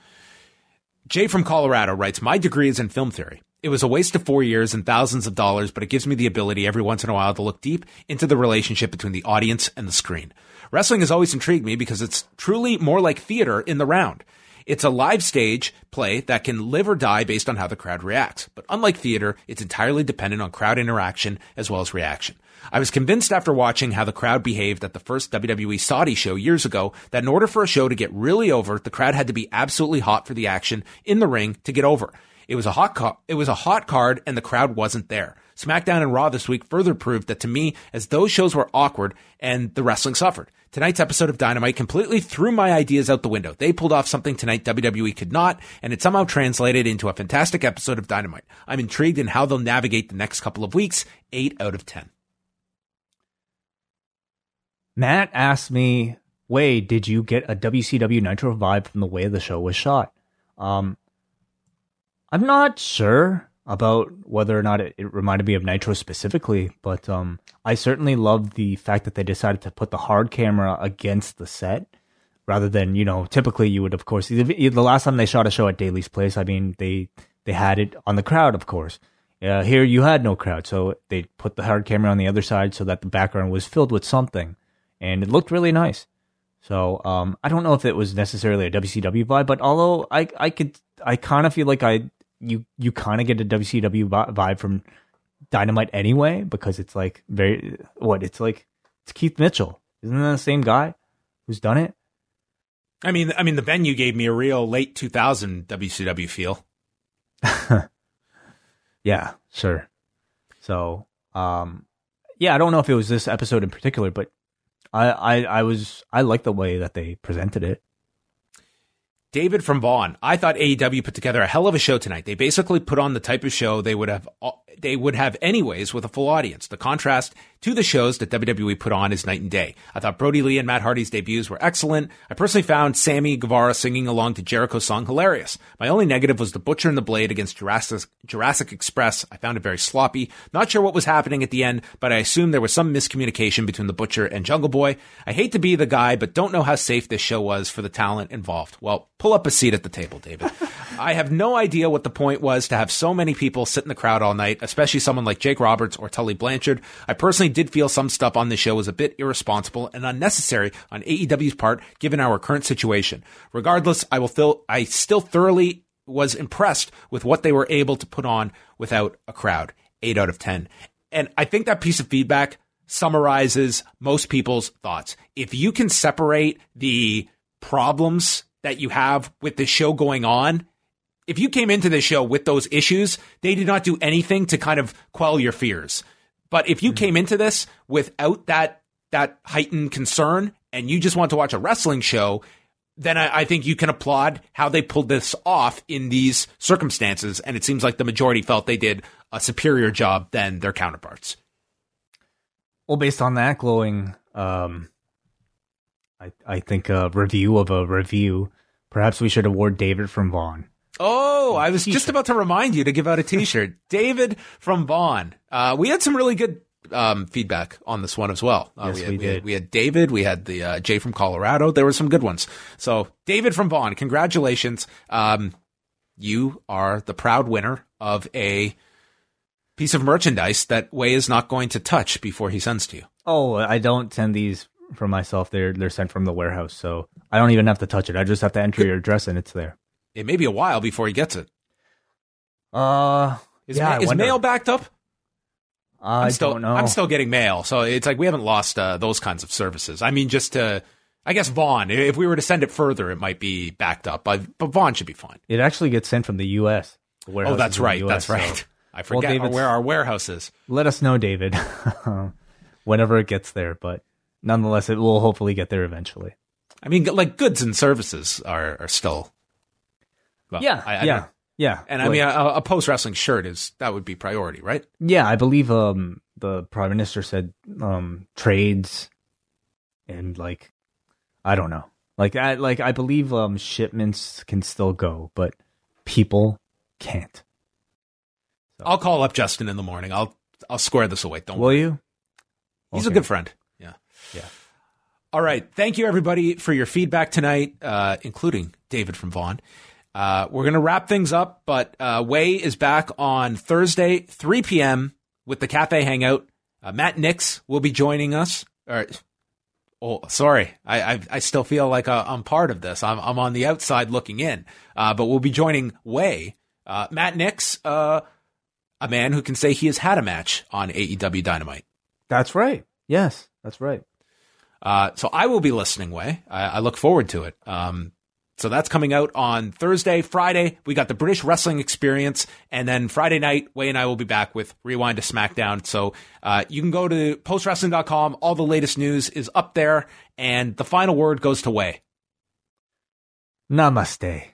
Jay from Colorado writes, My degree is in film theory. It was a waste of four years and thousands of dollars, but it gives me the ability every once in a while to look deep into the relationship between the audience and the screen. Wrestling has always intrigued me because it's truly more like theater in the round. It's a live stage play that can live or die based on how the crowd reacts. But unlike theater, it's entirely dependent on crowd interaction as well as reaction. I was convinced after watching how the crowd behaved at the first WWE Saudi show years ago that in order for a show to get really over, the crowd had to be absolutely hot for the action in the ring to get over. It was a hot ca- it was a hot card and the crowd wasn't there. SmackDown and Raw this week further proved that to me as those shows were awkward and the wrestling suffered. Tonight's episode of Dynamite completely threw my ideas out the window. They pulled off something tonight WWE could not, and it somehow translated into a fantastic episode of Dynamite. I'm intrigued in how they'll navigate the next couple of weeks. 8 out of 10. Matt asked me, Wade, did you get a WCW Nitro vibe from the way the show was shot? Um, I'm not sure about whether or not it, it, reminded me of Nitro specifically, but um, I certainly love the fact that they decided to put the hard camera against the set rather than you know typically you would of course the last time they shot a show at Daily's Place, I mean they they had it on the crowd, of course. Yeah, here you had no crowd, so they put the hard camera on the other side so that the background was filled with something, and it looked really nice. So um, I don't know if it was necessarily a WCW vibe, but although I I could I kind of feel like I you you kind of get a WCW vibe from Dynamite anyway because it's like very what it's like it's Keith Mitchell, isn't that the same guy who's done it? I mean, I mean, the venue gave me a real late 2000 WCW feel. yeah, sure. So, um, yeah, I don't know if it was this episode in particular, but I, I, I was, I like the way that they presented it. David from Vaughn. I thought AEW put together a hell of a show tonight. They basically put on the type of show they would have uh, they would have anyways with a full audience. The contrast to the shows that WWE put on is night and day. I thought Brodie Lee and Matt Hardy's debuts were excellent. I personally found Sammy Guevara singing along to Jericho's song hilarious. My only negative was the Butcher and the Blade against Jurassic, Jurassic Express. I found it very sloppy. Not sure what was happening at the end, but I assume there was some miscommunication between the Butcher and Jungle Boy. I hate to be the guy, but don't know how safe this show was for the talent involved. Well, pull up a seat at the table, David. I have no idea what the point was to have so many people sit in the crowd all night, especially someone like Jake Roberts or Tully Blanchard. I personally did feel some stuff on the show was a bit irresponsible and unnecessary on AEW's part, given our current situation. Regardless, I will feel, I still thoroughly was impressed with what they were able to put on without a crowd. Eight out of 10. And I think that piece of feedback summarizes most people's thoughts. If you can separate the problems that you have with the show going on if you came into this show with those issues, they did not do anything to kind of quell your fears. But if you mm-hmm. came into this without that that heightened concern and you just want to watch a wrestling show, then I, I, think you can applaud how they pulled this off in these circumstances. And it seems like the majority felt they did a superior job than their counterparts. Well, based on that glowing, um, I I think a review of a review, perhaps we should award David from Vaughn Oh, I was just about to remind you to give out a T-shirt. David from Vaughn. Uh, we had some really good um, feedback on this one as well. Uh, yes, we, had, we, we, did. Had, we had David. We had the uh, Jay from Colorado. There were some good ones. So, David from Vaughn, congratulations. Um, you are the proud winner of a piece of merchandise that Wai is not going to touch before he sends to you. Oh, I don't send these for myself. They're they're sent from the warehouse, so I don't even have to touch it. I just have to enter your address and it's there it may be a while before he gets it. Uh, is, yeah, ma- is mail backed up? I I'm still, don't know. I'm still getting mail, so it's like we haven't lost uh, those kinds of services. I mean, just to, I guess Vaughn. If we were to send it further, it might be backed up, but but Vaughn should be fine. It actually gets sent from the U.S. Oh, that's right. US, that's right. So. I forget where our warehouse is. Let us know, David, whenever it gets there. But nonetheless, it will hopefully get there eventually. I mean, like goods and services are, are still well, yeah, I, I yeah, yeah. And I mean, a, a post wrestling shirt is that would be priority, right? Yeah, I believe um, the prime minister said um, trades and like I don't know, like I like I believe um, shipments can still go, but people can't. So. I'll call up Justin in the morning. I'll I'll square this away. Don't will worry. you? He's okay. a good friend. Yeah, yeah. All right. Thank you everybody for your feedback tonight, uh, including David from Vaughn. Uh, we're going to wrap things up, but uh, Wai is back on Thursday, 3 p.m. with the Cafe Hangout. Uh, Matt Knicks will be joining us. Or, oh, sorry. I, I, I still feel like uh, I'm part of this. I'm, I'm on the outside looking in. Uh, but we'll be joining Wai. Uh, Matt Knicks, a man who can say he has had a match on AEW Dynamite. That's right. Yes, that's right. so I will be listening, Wai. I, I look forward to it. Um, so that's coming out on Thursday. Friday, we got the British Wrestling Experience. And then Friday night, Wai and I will be back with Rewind to SmackDown. So uh, you can go to postwrestling.com. All the latest news is up there. And the final word goes to Wai. Namaste.